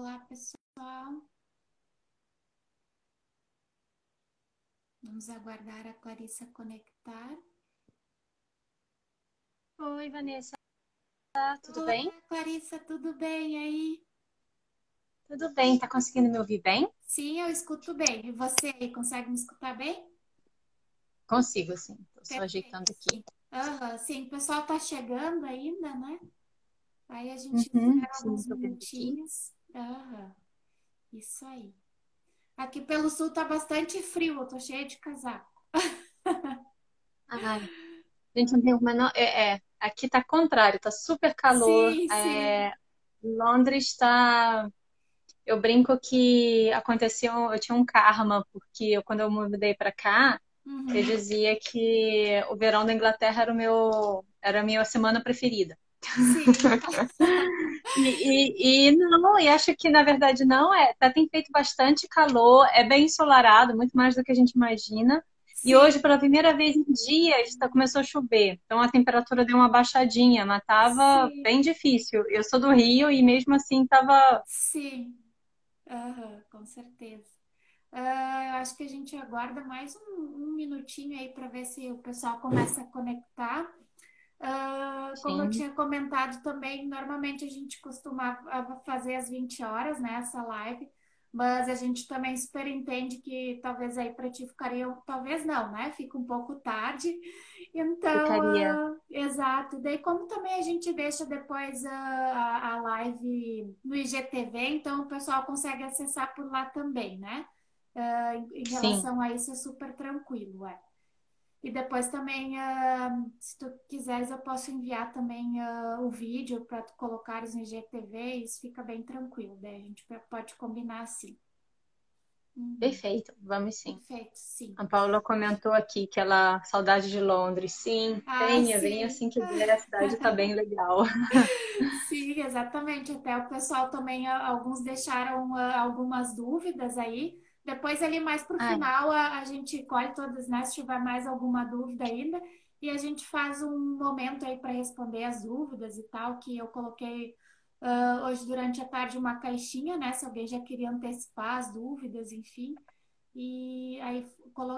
Olá, pessoal. Vamos aguardar a Clarissa conectar. Oi, Vanessa. Tudo Olá, bem? Clarissa, tudo bem aí? Tudo bem. Tá conseguindo me ouvir bem? Sim, eu escuto bem. E você aí, consegue me escutar bem? Consigo, sim. Tô só ajeitando aqui. Aham, sim, o pessoal tá chegando ainda, né? Aí a gente Uhum, espera sim, alguns minutinhos. Aham, isso aí. Aqui pelo sul tá bastante frio, eu tô cheia de casaco. Ai, gente, não tem o menor. É, é, aqui tá contrário, tá super calor. Sim, sim. É, Londres tá. Eu brinco que aconteceu, eu tinha um karma, porque eu, quando eu mudei pra cá, eu Uhum, dizia que o verão da Inglaterra era o meu, era a minha semana preferida. Sim. E, e, e não, e acho que na verdade não é. Tá, tem feito bastante calor, é bem ensolarado, muito mais do que a gente imagina. E Sim, hoje, pela primeira vez em dias, tá, começou a chover. Então a temperatura deu uma baixadinha, mas tava sim, bem difícil. Eu sou do Rio e mesmo assim tava. sim. Aham, com certeza. Ah, eu acho que a gente aguarda mais um, um minutinho aí para ver se o pessoal começa a conectar. Ah, como eu tinha comentado também, normalmente a gente costuma fazer às 20 horas, né, essa live, mas a gente também super entende que talvez aí para ti ficaria, talvez não, né? Fica um pouco tarde. Então, ficaria. ah, exato. Daí, como também a gente deixa depois ah, a, a live no IGTV, então o pessoal consegue acessar por lá também, né? Ah, em, em Sim, relação a isso, é super tranquilo, é. E depois também, ah, se tu quiseres, eu posso enviar também ah, o vídeo para tu colocares no IGTV, isso fica bem tranquilo, daí a gente pode combinar assim. Uhum. perfeito. Vamos sim. Perfeito, sim. A Paula comentou aqui que ela saudade de Londres. Sim, Ai, venha, venha sim. assim que der, a cidade tá bem legal. Sim, exatamente. Até o pessoal também, ah, alguns deixaram ah, algumas dúvidas aí. Depois, ali mais para o Ai, final, a, a gente colhe todas, né? Se tiver mais alguma dúvida ainda, e a gente faz um momento aí para responder as dúvidas e tal, que eu coloquei ah, hoje durante a tarde uma caixinha, né? Se alguém já queria antecipar as dúvidas, enfim. E aí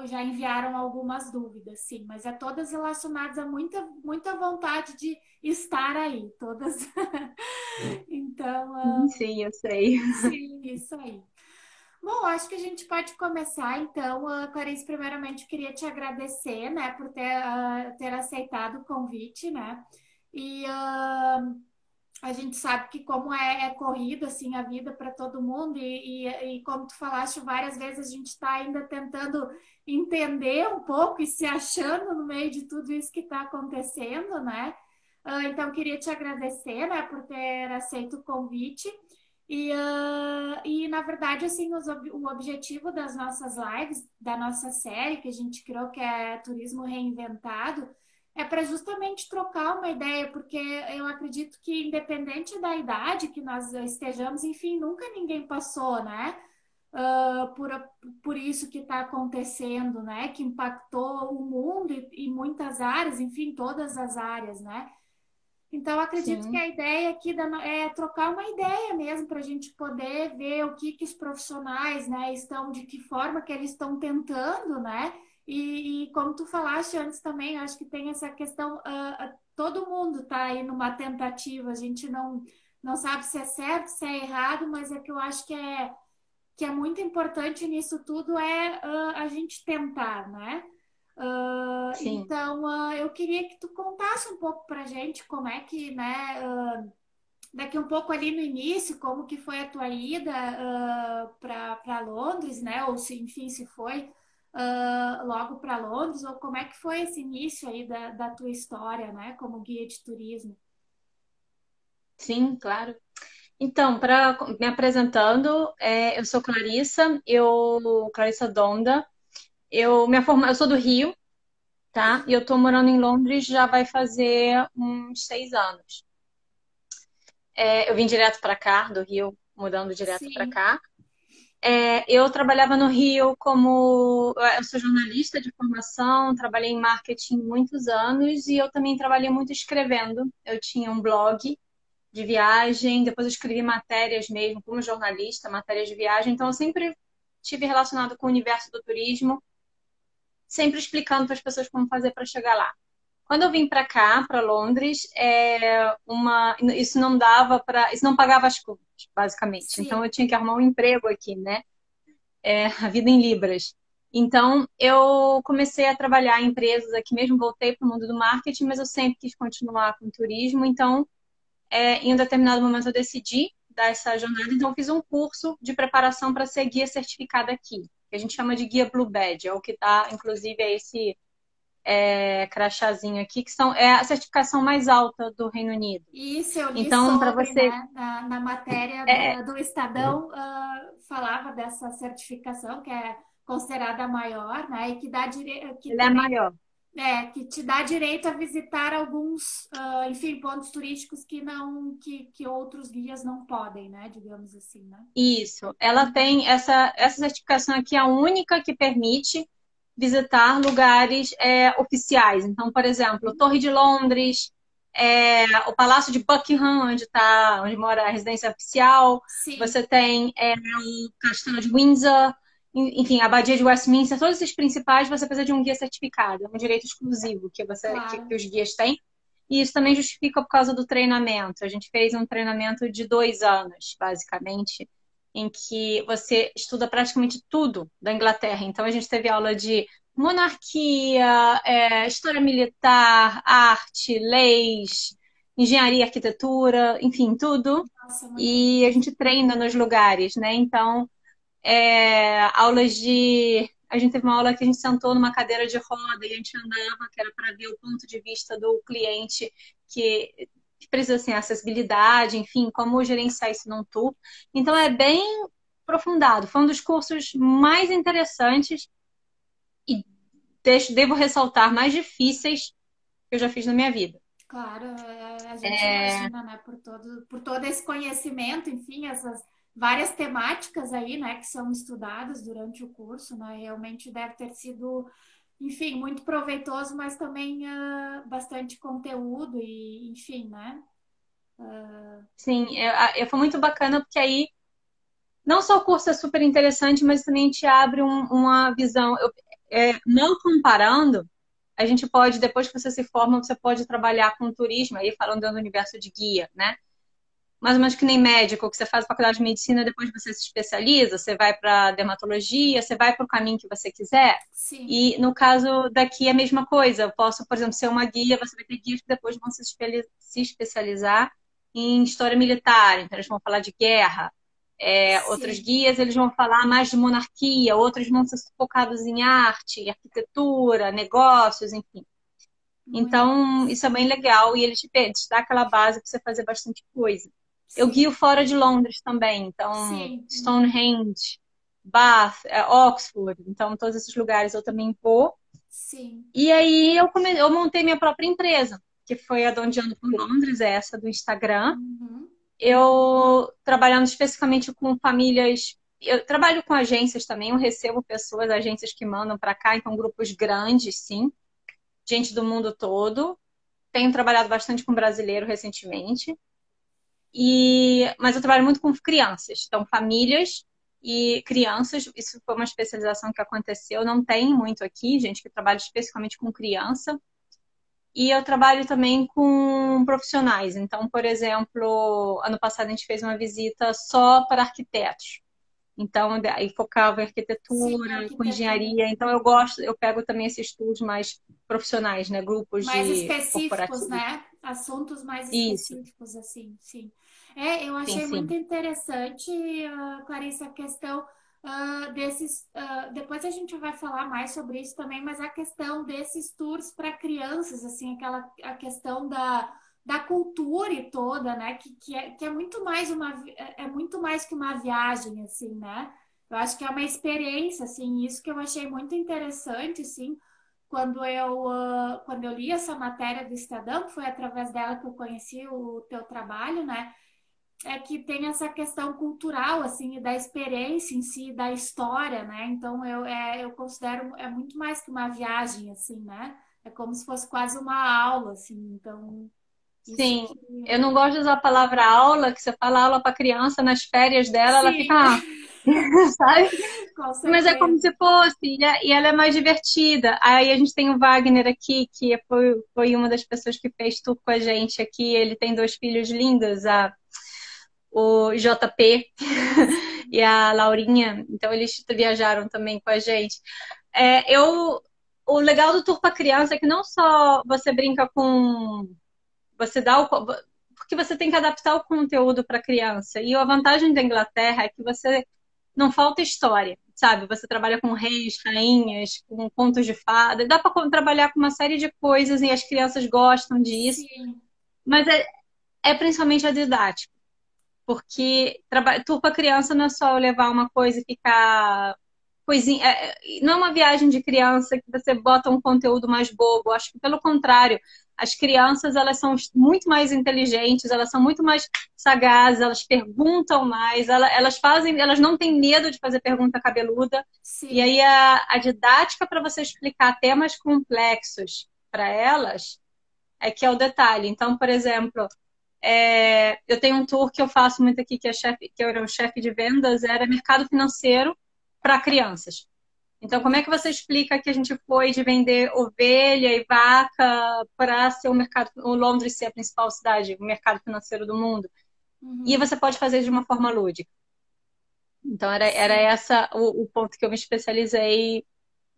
já enviaram algumas dúvidas, sim, mas é todas relacionadas a muita, muita vontade de estar aí, todas. Então, ah, sim, eu sei. sim, isso aí. Bom, acho que a gente pode começar, então. Ah, Clarice, primeiramente, queria te agradecer, né, por ter, ah, ter aceitado o convite, né? E ah, a gente sabe que como é, é corrida, assim, a vida para todo mundo e, e, e como tu falaste várias vezes, a gente está ainda tentando entender um pouco e se achando no meio de tudo isso que está acontecendo, né? Ah, então, queria te agradecer, né, por ter aceito o convite. E, ah, e na verdade, assim, os o objetivo das nossas lives, da nossa série que a gente criou, que é Turismo Reinventado, é para justamente trocar uma ideia, porque eu acredito que, independente da idade que nós estejamos, enfim, nunca ninguém passou, né? ah, por, por isso que está acontecendo, né? Que impactou o mundo e, e muitas áreas, enfim, todas as áreas, né? Então, acredito que Sim, a ideia aqui da- é trocar uma ideia mesmo para a gente poder ver o que, que os profissionais, né, estão, de que forma que eles estão tentando, né? E, e como tu falaste antes também, acho que tem essa questão, ah, todo mundo está aí numa tentativa, a gente não, não sabe se é certo, se é errado, mas é que eu acho que é, que é muito importante nisso tudo é ah, a gente tentar, né? Sim. então, ah, eu queria que tu contasse um pouco pra gente como é que, né, ah, daqui um pouco ali no início, como que foi a tua ida para para Londres, né? Ou se, enfim, se foi logo para Londres, ou como é que foi esse início aí da, da tua história, né, como guia de turismo? Sim, claro. Então, para me apresentando, é, eu sou Clarissa, eu Clarissa Donda. Eu me forma, eu sou do Rio, tá? E eu tô morando em Londres já vai fazer uns seis anos. É, eu vim direto para cá, do Rio, mudando direto para cá. É, eu trabalhava no Rio como eu sou jornalista de formação, trabalhei em marketing muitos anos e eu também trabalhei muito escrevendo. Eu tinha um blog de viagem, depois eu escrevi matérias mesmo como jornalista, matérias de viagem, então eu sempre tive relacionado com o universo do turismo, sempre explicando para as pessoas como fazer para chegar lá. Quando eu vim para cá, para Londres, é uma, isso não dava para, isso não pagava as contas, basicamente. Sim. Então eu tinha que arrumar um emprego aqui, né? É, a vida em libras. Então eu comecei a trabalhar em empresas aqui mesmo, voltei para o mundo do marketing, mas eu sempre quis continuar com turismo. Então, é, em um determinado momento eu decidi dar essa jornada, então eu fiz um curso de preparação para ser guia certificada aqui, que a gente chama de guia Blue Badge, é o que está, inclusive, é esse é, crachazinho aqui, que são, é a certificação mais alta do Reino Unido. Isso, eu li então, para você né? na, na, matéria é... do, do Estadão, uh, falava dessa certificação, que é considerada a maior, né? E que dá direito. Ela é maior. É, que te dá direito a visitar alguns, uh, enfim, pontos turísticos que não, que, que outros guias não podem, né? Digamos assim, né? Isso. Ela tem essa, essa certificação aqui, a única que permite visitar lugares é, oficiais. Então, por exemplo, Torre de Londres, é, o Palácio de Buckingham, onde tá, onde mora a residência oficial. Sim. Você tem é, o Castelo de Windsor, enfim, a Abadia de Westminster, todos esses principais, você precisa de um guia certificado, é um direito exclusivo que você claro. que, que os guias têm. E isso também justifica por causa do treinamento. A gente fez um treinamento de dois anos, basicamente, em que você estuda praticamente tudo da Inglaterra. Então, a gente teve aula de monarquia, é, história militar, arte, leis, engenharia, arquitetura, enfim, tudo. Nossa, e a gente treina nos lugares, né? Então, é, aulas de. A gente teve uma aula que a gente sentou numa cadeira de roda e a gente andava, que era para ver o ponto de vista do cliente que precisa assim, acessibilidade, enfim, como gerenciar isso num tour. Então é bem aprofundado. Foi um dos cursos mais interessantes e deixo, devo ressaltar mais difíceis que eu já fiz na minha vida. Claro, é, a gente é... imagina, né, por todo, por todo esse conhecimento, enfim, essas várias temáticas aí, né, que são estudadas durante o curso, né, realmente deve ter sido enfim, muito proveitoso, mas também uh, bastante conteúdo e, enfim, né? Uh... Sim, é, é, foi muito bacana porque aí não só o curso é super interessante, mas também te abre um, uma visão. Eu, é, não comparando, a gente pode, depois que você se forma, você pode trabalhar com turismo, aí falando do universo de guia, né? Mais ou menos que nem médico, que você faz faculdade de medicina, depois você se especializa, você vai para dermatologia, você vai para o caminho que você quiser. Sim. E no caso daqui é a mesma coisa. Eu posso, por exemplo, ser uma guia, você vai ter guias que depois vão se especializar em história militar, então eles vão falar de guerra. É, outros guias eles vão falar mais de monarquia, outros vão ser focados em arte, arquitetura, negócios, enfim. Então, isso é bem legal e ele te, te dá aquela base para você fazer bastante coisa. Eu guio fora de Londres também, então Sim. Stonehenge, Bath, é, Oxford, então todos esses lugares eu também vou. Sim. E aí eu, come... eu montei minha própria empresa, que foi a Donde Ando por Londres, é essa do Instagram. Uhum. Eu trabalhando especificamente com famílias eu trabalho com agências também, eu recebo pessoas, agências que mandam para cá, então grupos grandes, sim, gente do mundo todo. Tenho trabalhado bastante com brasileiro recentemente. E, mas eu trabalho muito com crianças, então famílias e crianças. Isso foi uma especialização que aconteceu. Não tem muito aqui, gente que trabalha especificamente com criança. E eu trabalho também com profissionais. Então, por exemplo, ano passado a gente fez uma visita só para arquitetos. Então, aí focava em arquitetura, Sim, com engenharia. Então, eu gosto, eu pego também esses estudos mais profissionais, né? Grupos mais de específicos, né? Assuntos mais específicos, Isso. assim, sim. É, eu achei sim, sim. muito interessante, uh, Clarice, a questão uh, desses. Uh, depois a gente vai falar mais sobre isso também, mas a questão desses tours para crianças, assim, aquela a questão da, da cultura toda, né? Que, que, é, que é muito mais uma é, é muito mais que uma viagem, assim, né? Eu acho que é uma experiência, assim, isso que eu achei muito interessante, assim, quando eu, uh, quando eu li essa matéria do Estadão, que foi através dela que eu conheci o teu trabalho, né? é que tem essa questão cultural, assim, da experiência em si, da história, né? Então, eu, é, eu considero, é muito mais que uma viagem, assim, né? É como se fosse quase uma aula, assim, então... Sim, eu não gosto de usar a palavra aula, que você fala aula para criança nas férias dela, Sim. ela fica, ah, sabe? Mas é como se fosse, é, e ela é mais divertida. Aí a gente tem o Wagner aqui, que foi, foi uma das pessoas que fez tour com a gente aqui. Ele tem dois filhos lindos, a, o JP e a Laurinha. Então eles viajaram também com a gente. É, eu, o legal do tour para criança é que não só você brinca com você dá o porque você tem que adaptar o conteúdo para a criança. E a vantagem da Inglaterra é que você não falta história, sabe? Você trabalha com reis, rainhas, com contos de fada, dá para trabalhar com uma série de coisas e as crianças gostam disso. Sim. Mas é, é principalmente a didática. Porque turpa criança não é só levar uma coisa e ficar coisinha. É, não é uma viagem de criança que você bota um conteúdo mais bobo. Acho que pelo contrário, as crianças elas são muito mais inteligentes, elas são muito mais sagazes, elas perguntam mais, elas fazem, elas não têm medo de fazer pergunta cabeluda. Sim. E aí a, a didática para você explicar temas complexos para elas é que é o detalhe. Então, por exemplo, é, eu tenho um tour que eu faço muito aqui, que, é chefe, que eu era o chefe de vendas, era mercado financeiro para crianças. Então, como é que você explica que a gente foi de vender ovelha e vaca para ser o mercado, o Londres ser a principal cidade, o mercado financeiro do mundo? Uhum. E você pode fazer de uma forma lúdica. Então, era, era essa o, o ponto que eu me especializei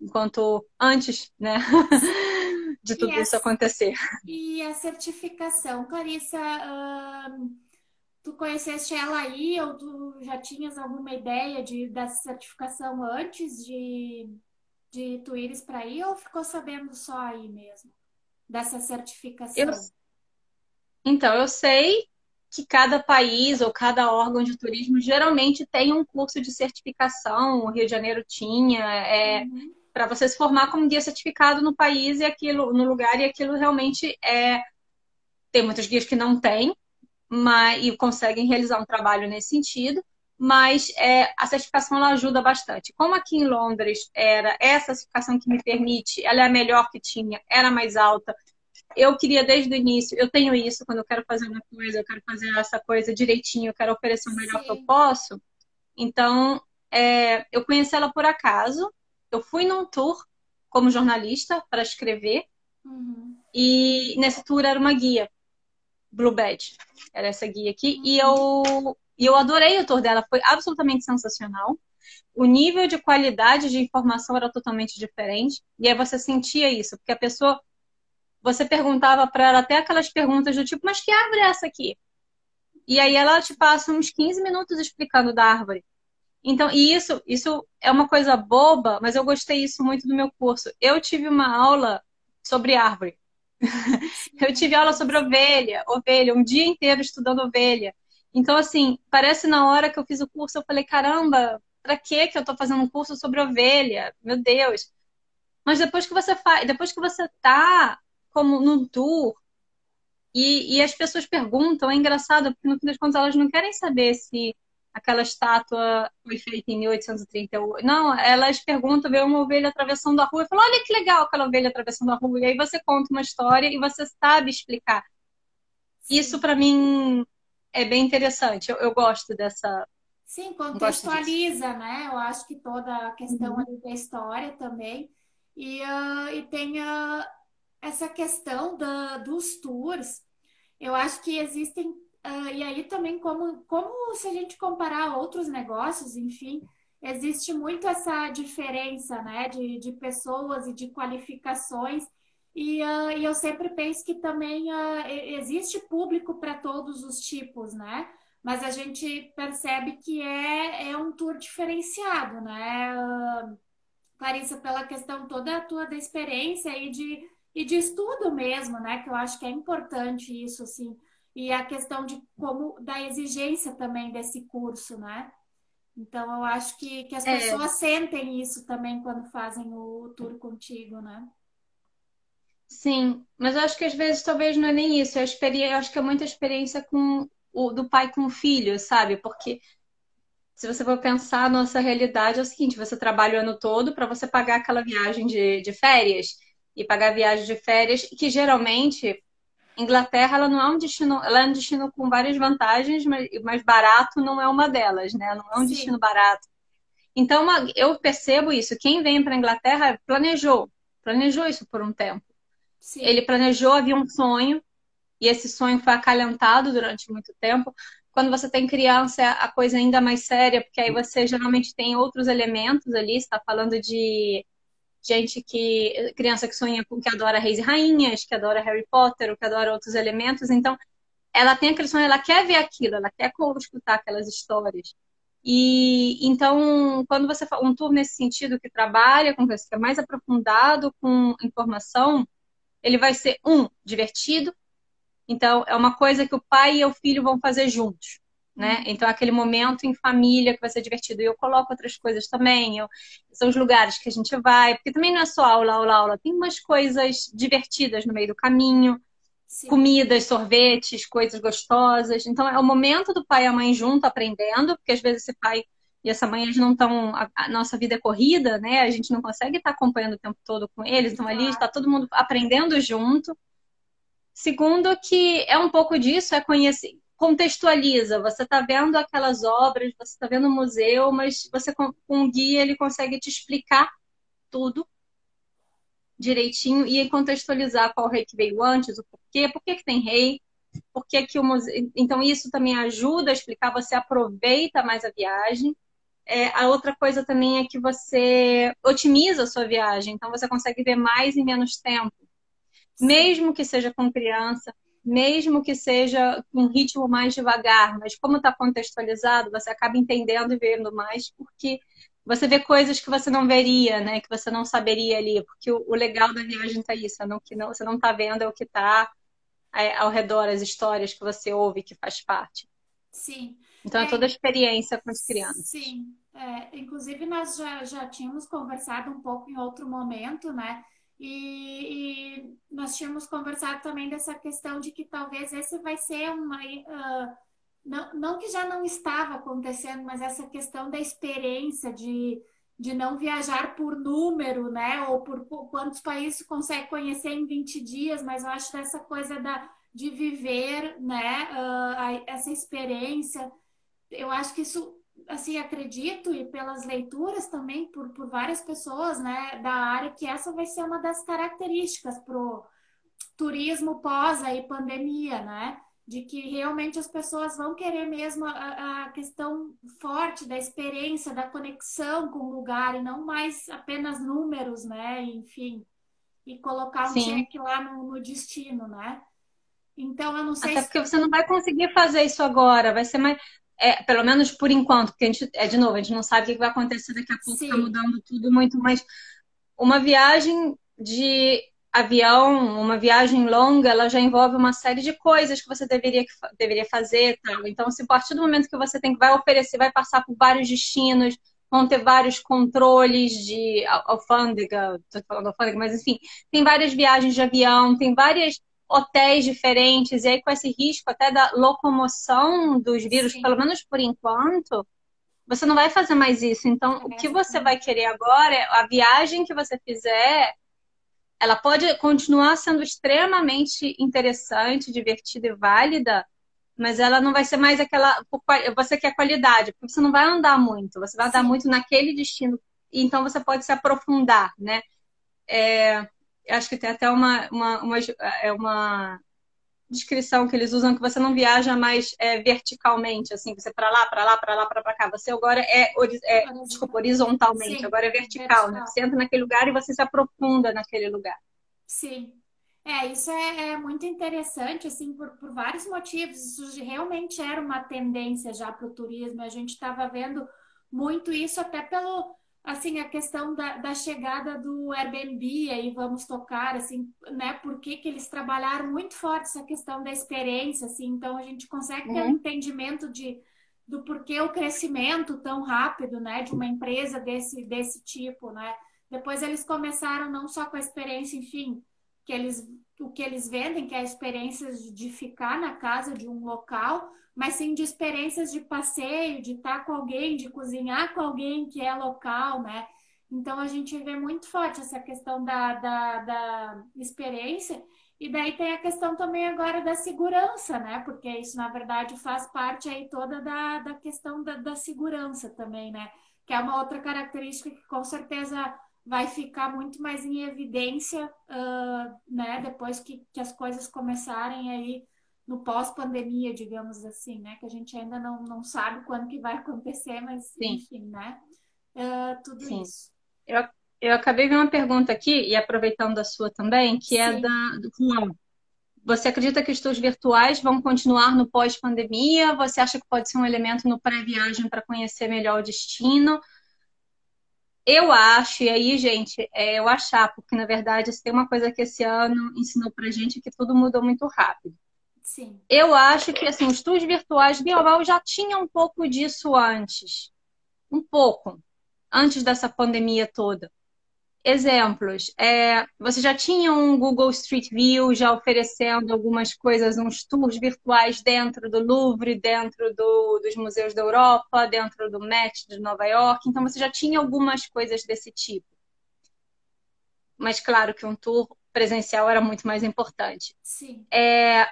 enquanto antes, né? de tudo isso acontecer. E a certificação, Clarissa, tu conheceste ela aí ou tu já tinhas alguma ideia de dessa certificação antes de, de tu ires para aí ou ficou sabendo só aí mesmo dessa certificação? Eu... Então, eu sei que cada país ou cada órgão de turismo geralmente tem um curso de certificação. O Rio de Janeiro tinha, é, uhum. para você se formar como guia certificado no país e aquilo no lugar e aquilo realmente é tem muitos guias que não têm, mas, e conseguem realizar um trabalho nesse sentido, mas é, a certificação ela ajuda bastante. Como aqui em Londres era essa certificação que me permite, ela é a melhor que tinha, era mais alta. Eu queria desde o início, eu tenho isso quando eu quero fazer uma coisa, eu quero fazer essa coisa direitinho, eu quero oferecer o melhor Sim. que eu posso. Então, é, eu conheci ela por acaso. Eu fui num tour como jornalista para escrever. Uhum. E nesse tour era uma guia. Blue Badge. Era essa guia aqui. E eu, e eu adorei o tour dela, foi absolutamente sensacional. O nível de qualidade de informação era totalmente diferente. E aí você sentia isso, porque a pessoa. Você perguntava para ela até aquelas perguntas do tipo, mas que árvore é essa aqui? E aí ela te passa uns 15 minutos explicando da árvore. Então, e isso, isso é uma coisa boba, mas eu gostei isso muito do meu curso. Eu tive uma aula sobre árvore. eu tive aula sobre ovelha, ovelha, um dia inteiro estudando ovelha. Então, assim, parece na hora que eu fiz o curso, eu falei, caramba, pra que que eu tô fazendo um curso sobre ovelha? Meu Deus. Mas depois que você faz, depois que você tá como num tour e, e as pessoas perguntam, é engraçado, porque no fim das contas elas não querem saber se aquela estátua foi feita em 1838. Não, elas perguntam, vê uma ovelha atravessando a rua e falam, olha que legal aquela ovelha atravessando a rua. E aí você conta uma história e você sabe explicar. Isso para mim é bem interessante. Eu, eu gosto dessa. Sim, contextualiza, né? Eu acho que toda a questão uhum. da história também. E, uh, e tem uh, essa questão da, dos tours. Eu acho que existem Uh, e aí também, como, como se a gente comparar outros negócios, enfim, existe muito essa diferença né, de, de pessoas e de qualificações. E, uh, e eu sempre penso que também uh, existe público para todos os tipos, né? Mas a gente percebe que é, é um tour diferenciado, né? Uh, Clarissa, pela questão toda a tua da experiência e de, e de estudo mesmo, né? Que eu acho que é importante isso, assim e a questão de como da exigência também desse curso, né? Então eu acho que, que as é. pessoas sentem isso também quando fazem o tour contigo, né? Sim, mas eu acho que às vezes talvez não é nem isso. Eu, experi... eu acho que é muita experiência com o do pai com o filho, sabe? Porque se você for pensar, a nossa realidade é o seguinte: você trabalha o ano todo para você pagar aquela viagem de, de férias e pagar a viagem de férias, que geralmente Inglaterra ela não é um destino, ela é um destino com várias vantagens, mas, mas barato não é uma delas, né? Não é um Sim. destino barato. Então eu percebo isso. Quem vem para a Inglaterra planejou, planejou isso por um tempo. Sim. Ele planejou, havia um sonho e esse sonho foi acalentado durante muito tempo. Quando você tem criança, é a coisa é ainda mais séria, porque aí você geralmente tem outros elementos ali. está falando de gente que criança que sonha com que adora reis e rainhas, que adora Harry Potter, ou que adora outros elementos. Então, ela tem aquele sonho, ela quer ver aquilo, ela quer escutar aquelas histórias. E então, quando você fala um tour nesse sentido que trabalha com que é mais aprofundado com informação, ele vai ser um divertido. Então, é uma coisa que o pai e o filho vão fazer juntos né? Uhum. Então, aquele momento em família que vai ser divertido. E eu coloco outras coisas também. Eu, são os lugares que a gente vai, porque também não é só aula, aula, aula. Tem umas coisas divertidas no meio do caminho. Sim. Comidas, sorvetes, coisas gostosas. Então, é o momento do pai e a mãe junto aprendendo, porque às vezes esse pai e essa mãe eles não estão. A, a, nossa vida é corrida, né? A gente não consegue estar acompanhando o tempo todo com eles. Então, ali está todo mundo aprendendo junto. Segundo, que é um pouco disso, é conhecer, contextualiza. Você está vendo aquelas obras, você está vendo o museu, mas você com um guia ele consegue te explicar tudo direitinho e contextualizar qual rei que veio antes, o porquê, por que, tem rei, por que, que o museu. Então, isso também ajuda a explicar, você aproveita mais a viagem. É, a outra coisa também é que você otimiza a sua viagem, então você consegue ver mais em menos tempo. Mesmo que seja com criança, mesmo que seja um ritmo mais devagar, mas como está contextualizado, você acaba entendendo e vendo mais, porque você vê coisas que você não veria, né? Que você não saberia ali, porque o, o legal da viagem está isso, é não, que não, você não está vendo é o que está é, ao redor, as histórias que você ouve que faz parte. Sim. Então é, é toda a experiência com as crianças. Sim. É, inclusive nós já, já tínhamos conversado um pouco em outro momento, né? E, e, nós tínhamos conversado também dessa questão de que talvez esse vai ser uma. Uh, não, não que já não estava acontecendo, mas essa questão da experiência de, de não viajar por número, né? Ou por, por quantos países consegue conhecer em 20 dias, mas eu acho essa coisa da, de viver, né? Uh, essa experiência, eu acho que isso assim, acredito, e pelas leituras também, por, por várias pessoas né, da área, que essa vai ser uma das características para o turismo pós aí pandemia, né? De que realmente as pessoas vão querer mesmo a, a questão forte da experiência, da conexão com o lugar, e não mais apenas números, né? Enfim, e colocar um Sim. check lá no, no destino, né? Então, eu não sei Até se... porque você não vai conseguir fazer isso agora. Vai ser mais é, pelo menos por enquanto, porque a gente, é de novo, a gente não sabe o que vai acontecer daqui a pouco, está mudando tudo muito, mas uma viagem de avião, uma viagem longa, ela já envolve uma série de coisas que você deveria, deveria fazer, tal. Então, se a partir do momento que você tem que vai oferecer, vai passar por vários destinos, vão ter vários controles de alfândega, estou falando alfândega, mas enfim, tem várias viagens de avião, tem várias hotéis diferentes, e aí com esse risco até da locomoção dos vírus, Sim. pelo menos por enquanto, você não vai fazer mais isso. Então, o que você vai querer agora é a viagem que você fizer, ela pode continuar sendo extremamente interessante, divertida e válida, mas ela não vai ser mais aquela. Você quer qualidade, porque você não vai andar muito, você vai andar Sim. muito naquele destino. Então você pode se aprofundar, né? É, acho que tem até uma, uma, uma, é uma descrição que eles usam que você não viaja mais é, verticalmente, assim, você para lá, para lá, para lá, para cá. Você agora é, é desculpa, horizontalmente, Sim, agora é vertical, vertical. Né? Você entra naquele lugar e você se aprofunda naquele lugar. Sim. É, isso é, é muito interessante, assim, por, por vários motivos. Isso realmente era uma tendência já para o turismo. A gente estava vendo muito isso até pelo assim a questão da, da, chegada do Airbnb aí vamos tocar assim né por que eles trabalharam muito forte essa questão da experiência assim então a gente consegue ter um uhum. entendimento de do porquê o crescimento tão rápido né de uma empresa desse desse tipo né depois eles começaram não só com a experiência enfim que eles o que eles vendem que é a experiência de ficar na casa de um local mas sim de experiências de passeio, de estar com alguém, de cozinhar com alguém que é local, né? Então a gente vê muito forte essa questão da, da, da experiência E daí tem a questão também agora da segurança, né? Porque isso, na verdade, faz parte aí toda da, da questão da, da segurança também, né? Que é uma outra característica que com certeza vai ficar muito mais em evidência, uh, né? Depois que, que as coisas começarem aí no pós-pandemia, digamos assim, né? Que a gente ainda não, não sabe quando que vai acontecer, mas Sim. enfim, né? Uh, tudo Sim. isso. Eu, eu acabei de uma pergunta aqui, e aproveitando a sua também, que é Sim. é da, do Juan. Você acredita que os tours virtuais vão continuar no pós-pandemia? Você acha que pode ser um elemento no pré-viagem para conhecer melhor o destino? Eu acho, e aí, gente, é eu achar, porque na verdade tem uma coisa que esse ano ensinou pra gente que tudo mudou muito rápido. Sim. Eu acho que assim, os tours virtuais Bioval já tinham um pouco disso antes. Um pouco. Antes dessa pandemia toda. Exemplos. É, você já tinha um Google Street View já oferecendo algumas coisas, uns tours virtuais dentro do Louvre, dentro do, dos museus da Europa, dentro do Met de Nova York. Então você já tinha algumas coisas desse tipo. Mas claro que um tour presencial era muito mais importante. Sim. É,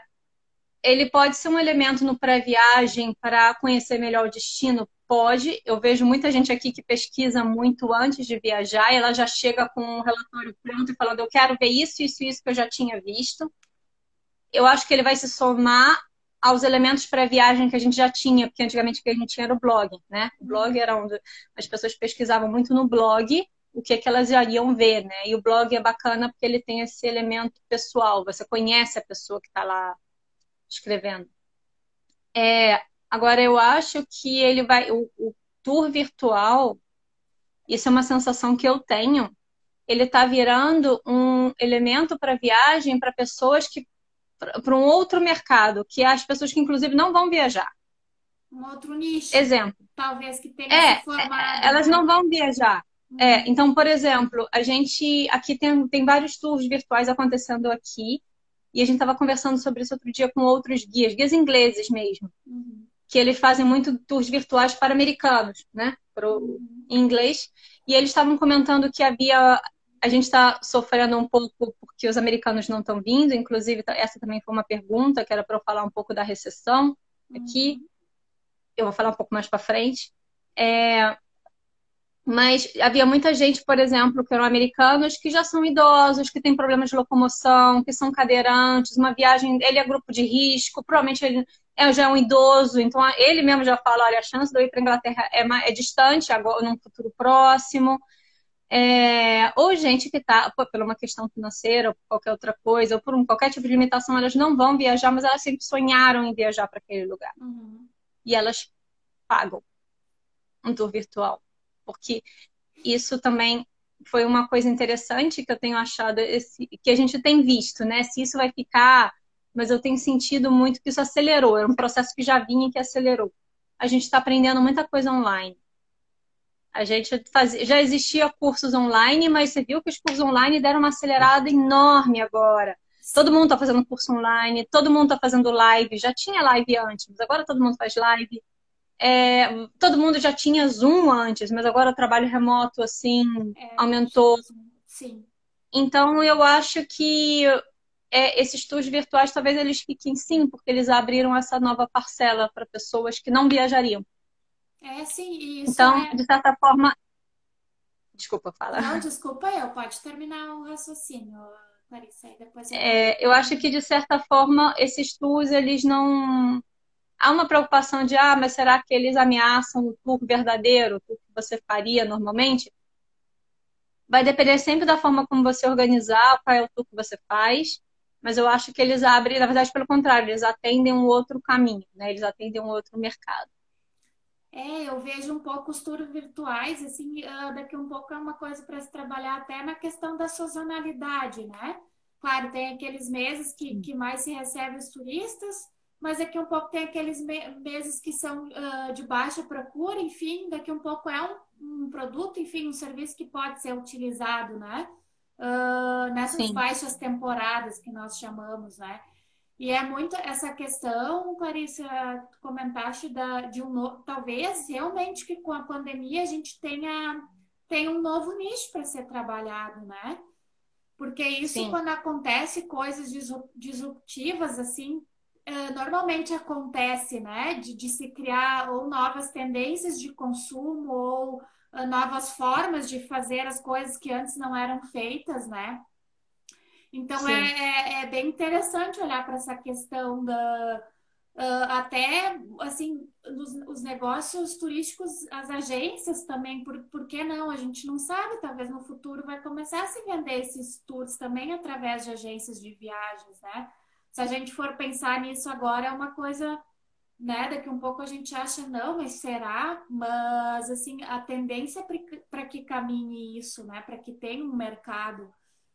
ele pode ser um elemento no pré-viagem para conhecer melhor o destino? Pode. Eu vejo muita gente aqui que pesquisa muito antes de viajar e ela já chega com um relatório pronto e falando: eu quero ver isso, isso, isso que eu já tinha visto. Eu acho que ele vai se somar aos elementos pré-viagem que a gente já tinha, porque antigamente o que a gente tinha era o blog, né? O blog era onde as pessoas pesquisavam muito no blog o que, é que elas iriam ver, né? E o blog é bacana porque ele tem esse elemento pessoal, você conhece a pessoa que está lá escrevendo. É, agora, eu acho que ele vai. O, o tour virtual, isso é uma sensação que eu tenho. Ele está virando um elemento para viagem para pessoas que. para um outro mercado, que é as pessoas que, inclusive, não vão viajar. Um outro nicho. Exemplo. Talvez que tenha é, se formado. É, elas né? não vão viajar. É, uhum. então, por exemplo, a gente aqui tem, tem vários tours virtuais acontecendo aqui e a gente estava conversando sobre isso outro dia com outros guias, guias ingleses mesmo, uhum. que eles fazem muito tours virtuais para americanos, né? Pro, uhum. Em inglês. E eles estavam comentando que havia. A gente está sofrendo um pouco porque os americanos não estão vindo, inclusive tá, essa também foi uma pergunta que era para eu falar um pouco da recessão aqui. Uhum. Eu vou falar um pouco mais para frente. É, mas havia muita gente, por exemplo, que eram americanos, que já são idosos, que têm problemas de locomoção, que são cadeirantes, uma viagem, ele é grupo de risco, provavelmente ele é, já é um idoso, então ele mesmo já fala, olha, a chance de eu ir para a Inglaterra é, é, distante, agora, num futuro próximo. É, ou gente que está, por uma questão financeira, ou por qualquer outra coisa, ou por um, qualquer tipo de limitação, elas não vão viajar, mas elas sempre sonharam em viajar para aquele lugar. Uhum. E elas pagam um tour virtual porque isso também foi uma coisa interessante que eu tenho achado, esse, que a gente tem visto, né? Se isso vai ficar, mas eu tenho sentido muito que isso acelerou, era um processo que já vinha e que acelerou. A gente está aprendendo muita coisa online. A gente fazia, já existia cursos online, mas você viu que os cursos online deram uma acelerada enorme agora. Todo mundo está fazendo curso online, todo mundo está fazendo live. Já tinha live antes, mas agora todo mundo faz live. É, todo mundo já tinha Zoom antes, mas agora o trabalho remoto, assim, é, aumentou. Sim. Então, eu acho que é, esses tours virtuais talvez eles fiquem sim, porque eles abriram essa nova parcela para pessoas que não viajariam. É, sim, isso Então, é... de certa forma. Desculpa, fala. Não, desculpa eu, pode terminar o raciocínio, Clarissa, aí depois eu... É, eu acho que, de certa forma, esses tours, eles não há uma preocupação de, ah, mas será que eles ameaçam o tour verdadeiro, o que você faria normalmente? Vai depender sempre da forma como você organizar, qual é o tour que você faz, mas eu acho que eles abrem, na verdade, pelo contrário, eles atendem um outro caminho, né? Eles atendem um outro mercado. É, eu vejo um pouco os tours virtuais, assim, ah, daqui um pouco é uma coisa para se trabalhar até na questão da sazonalidade, né? Claro, tem aqueles meses que, que mais se recebe os turistas, mas daqui um pouco tem aqueles meses que são uh, de baixa procura, enfim, daqui um pouco é um, um, produto, enfim, um serviço que pode ser utilizado, né? Uh, nessas Sim. baixas temporadas que nós chamamos, né? E é muito essa questão, Clarissa, tu comentaste da, de um novo, talvez realmente que com a pandemia a gente tenha, tenha um novo nicho para ser trabalhado, né? Porque isso, Sim. quando acontece coisas disruptivas, assim, normalmente acontece, né? De, de, se criar ou novas tendências de consumo ou uh, novas formas de fazer as coisas que antes não eram feitas, né? Então é, é, é, bem interessante olhar para essa questão da, Uh, até assim nos, os negócios turísticos, as agências também, por, por que não? A gente não sabe, talvez no futuro vai começar a se vender esses tours também através de agências de viagens, né? Se a gente for pensar nisso agora, é uma coisa, né? Daqui um pouco a gente acha, não, mas será? Mas assim, a tendência é para que caminhe isso, né? Para que tenha um mercado.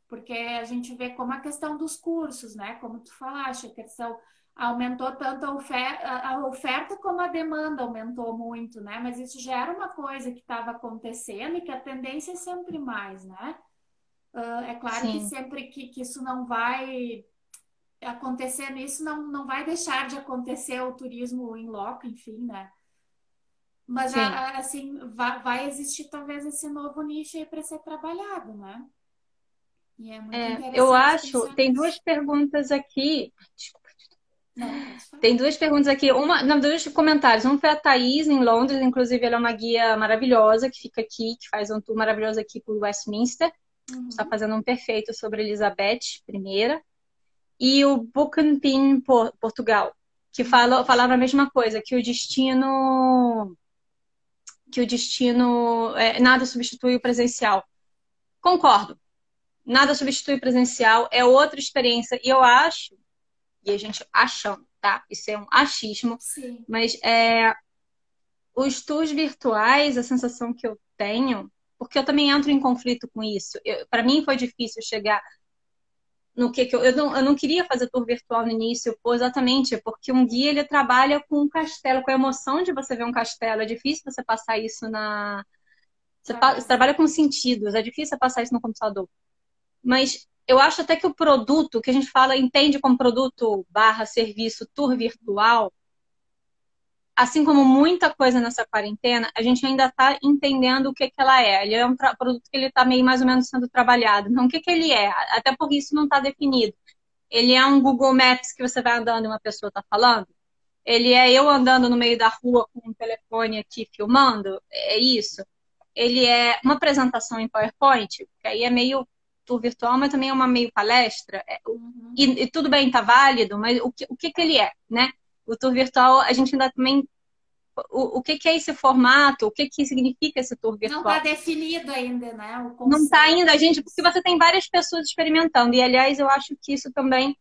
Porque a gente vê como a questão dos cursos, né? Como tu falaste, a questão aumentou tanto a oferta, a oferta como a demanda aumentou muito, né? Mas isso já era uma coisa que estava acontecendo e que a tendência é sempre mais, né? Uh, é claro Sim. que sempre que, que isso não vai acontecendo, isso não, não vai deixar de acontecer o turismo em loco, enfim, né? Mas já, assim, vai, vai, existir talvez esse novo nicho aí para ser trabalhado, né? E é muito é, eu acho, tem duas perguntas aqui. Desculpa tem duas perguntas aqui, uma, não, dois comentários. Um foi a Thaís, em Londres, inclusive ela é uma guia maravilhosa que fica aqui, que faz um tour maravilhoso aqui por Westminster. Uhum. Está fazendo um perfeito sobre Elizabeth I. E o Bucanpin, Portugal, que fala, falava a mesma coisa, que o destino. Que o destino. É, nada substitui o presencial. Concordo. Nada substitui o presencial, é outra experiência. E eu acho e a gente achando, tá? Isso é um achismo. Sim. Mas é, os tours virtuais, a sensação que eu tenho, porque eu também entro em conflito com isso. Para mim foi difícil chegar no que, que eu, eu, não, eu não queria fazer tour virtual no início, exatamente porque um guia ele trabalha com um castelo, com a emoção de você ver um castelo. É difícil você passar isso na. Você, ah, você trabalha com sentidos, é difícil você passar isso no computador. Mas eu acho até que o produto que a gente fala, entende como produto barra serviço tour virtual, assim como muita coisa nessa quarentena, a gente ainda está entendendo o que, que ela é. Ele é um produto que ele está meio mais ou menos sendo trabalhado. Então, o que, que ele é? Até porque isso não está definido. Ele é um Google Maps que você vai andando e uma pessoa está falando? Ele é eu andando no meio da rua com um telefone aqui filmando? É isso? Ele é uma apresentação em PowerPoint? Que aí é meio tour virtual, mas também é uma meio palestra. É, uhum. E, e, tudo bem, tá válido, mas o que, o que, que ele é, né? O tour virtual, a gente ainda também. O, o que, que é esse formato? O que, que significa esse tour virtual? Não está definido ainda, né? Não está ainda, a gente, porque você tem várias pessoas experimentando. E, aliás, eu acho que isso também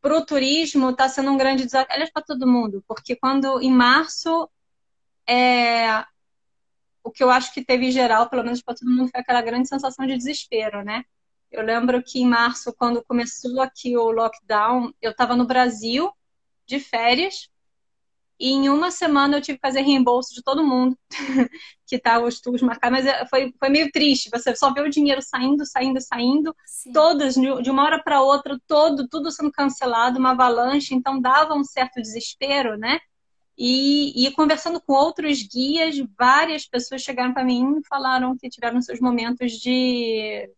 para o turismo está sendo um grande desafio, aliás, para todo mundo, porque quando em março é, o que eu acho que teve em geral, pelo menos para todo mundo, foi aquela grande sensação de desespero, né? Eu lembro que em março, quando começou aqui o lockdown, eu estava no Brasil de férias e em uma semana eu tive que fazer reembolso de todo mundo que estava os tours marcados, mas é, foi, foi meio triste. Você só vê o dinheiro saindo, saindo, saindo, Sim. todas de uma hora para outra, todo, tudo sendo cancelado, uma avalanche. Então dava um certo desespero, né? E, e, conversando com outros guias, várias pessoas chegaram para mim e falaram que tiveram seus momentos de,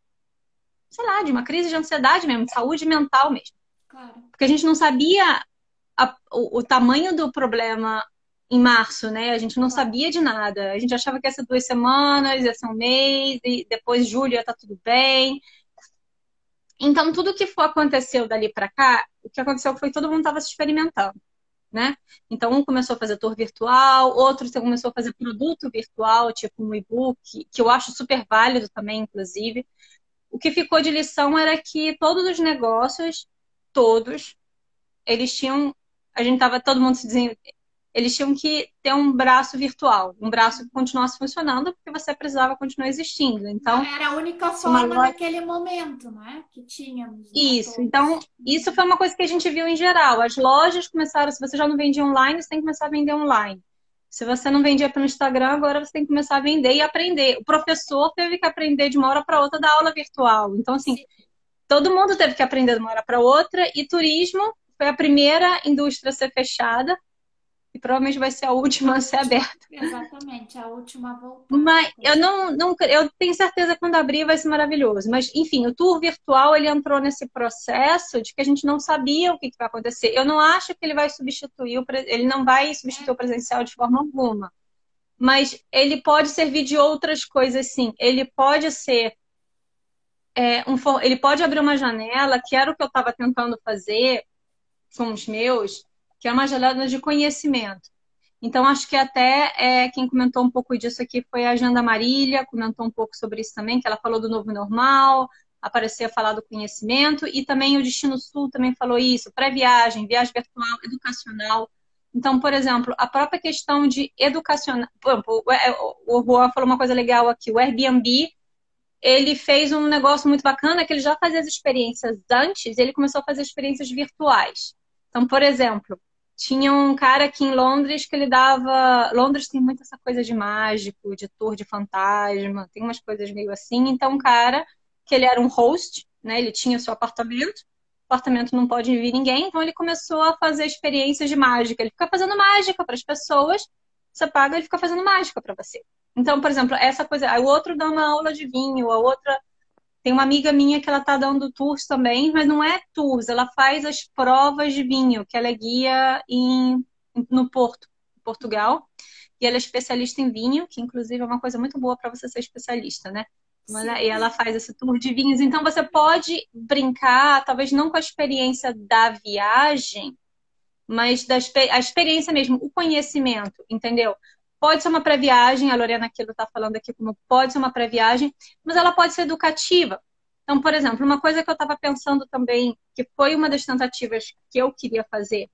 sei lá, de uma crise de ansiedade mesmo, de saúde mental mesmo. Claro. Porque a gente não sabia a, o, o, tamanho do problema em março, né? A gente não claro. sabia de nada. A gente achava que ia ser duas semanas, ia ser um mês, e depois julho ia estar tá tudo bem. Então, tudo que foi, aconteceu dali para cá, o que aconteceu foi que todo mundo estava se experimentando né? Então, um começou a fazer tour virtual, outro começou a fazer produto virtual, tipo um e-book, que eu acho super válido também, inclusive. O que ficou de lição era que todos os negócios, todos, eles tinham. A gente tava todo mundo se dizendo, eles tinham que ter um braço virtual, um braço que continuasse funcionando, porque você precisava continuar existindo. Então era a única forma loja... naquele momento, né, que tínhamos. Né, isso. Todos. Então isso foi uma coisa que a gente viu em geral. As lojas começaram, se você já não vendia online, você tem que começar a vender online. Se você não vendia pelo Instagram, agora você tem que começar a vender e aprender. O professor teve que aprender de uma hora para outra da aula virtual. Então assim, Sim. todo mundo teve que aprender de uma hora para outra e turismo foi a primeira indústria a ser fechada provavelmente vai ser a última a ser aberta. Exatamente, a última volta. Mas eu não, não eu tenho certeza que quando abrir vai ser maravilhoso. Mas, enfim, o tour virtual ele entrou nesse processo de que a gente não sabia o que, que vai acontecer. Eu não acho que ele vai substituir o ele não vai substituir o presencial de forma alguma. Mas ele pode servir de outras coisas, sim. Ele pode ser é, um, ele pode abrir uma janela, que era o que eu estava tentando fazer com os meus, que é uma janela de conhecimento. Então, acho que até é, quem comentou um pouco disso aqui foi a Agenda Marília, comentou um pouco sobre isso também, que ela falou do novo normal, apareceu a falar do conhecimento, e também o Destino Sul também falou isso, pré-viagem, viagem virtual, educacional. Então, por exemplo, a própria questão de educacional. O Juan falou uma coisa legal aqui, o Airbnb ele fez um negócio muito bacana que ele já fazia as experiências antes, ele começou a fazer experiências virtuais. Então, por exemplo, tinha um cara aqui em Londres que ele dava. Londres tem muito essa coisa de mágico, de tour de fantasma, tem umas coisas meio assim. Então, um cara que ele era um host, né? Ele tinha seu apartamento, o apartamento não pode vir ninguém, então ele começou a fazer experiências de mágica. Ele fica fazendo mágica para as pessoas, você paga e fica fazendo mágica para você. Então, por exemplo, essa coisa, o outro dá uma aula de vinho, a outra tem uma amiga minha que ela tá dando tours também, mas não é tours, ela faz as provas de vinho, que ela é guia em, no Porto, Portugal, e ela é especialista em vinho, que inclusive é uma coisa muito boa para você ser especialista, né? E ela faz esse tour de vinhos. Então você pode brincar, talvez não com a experiência da viagem, mas da a experiência mesmo, o conhecimento, entendeu? Pode ser uma pré-viagem, a Lorena Aquilo está falando aqui como pode ser uma pré-viagem, mas ela pode ser educativa. Então, por exemplo, uma coisa que eu estava pensando também, que foi uma das tentativas que eu queria fazer,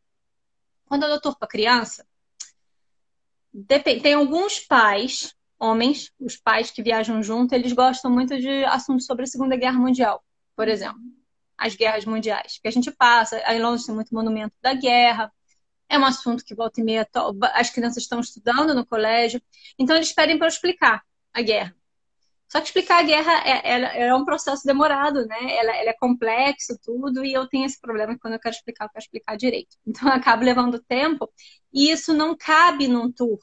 quando eu dou tour para criança, tem alguns pais, homens, os pais que viajam junto, eles gostam muito de assuntos sobre a Segunda Guerra Mundial, por exemplo, as guerras mundiais, que a gente passa, aí longe tem muito monumento da guerra, é um assunto que volta e meia as crianças estão estudando no colégio, então eles pedem para eu explicar a guerra. Só que explicar a guerra é, é, é um processo demorado, né? Ela, ela, é complexo, tudo, e eu tenho esse problema que quando eu quero explicar, eu quero explicar direito. Então eu acabo levando tempo, e isso não cabe num tour.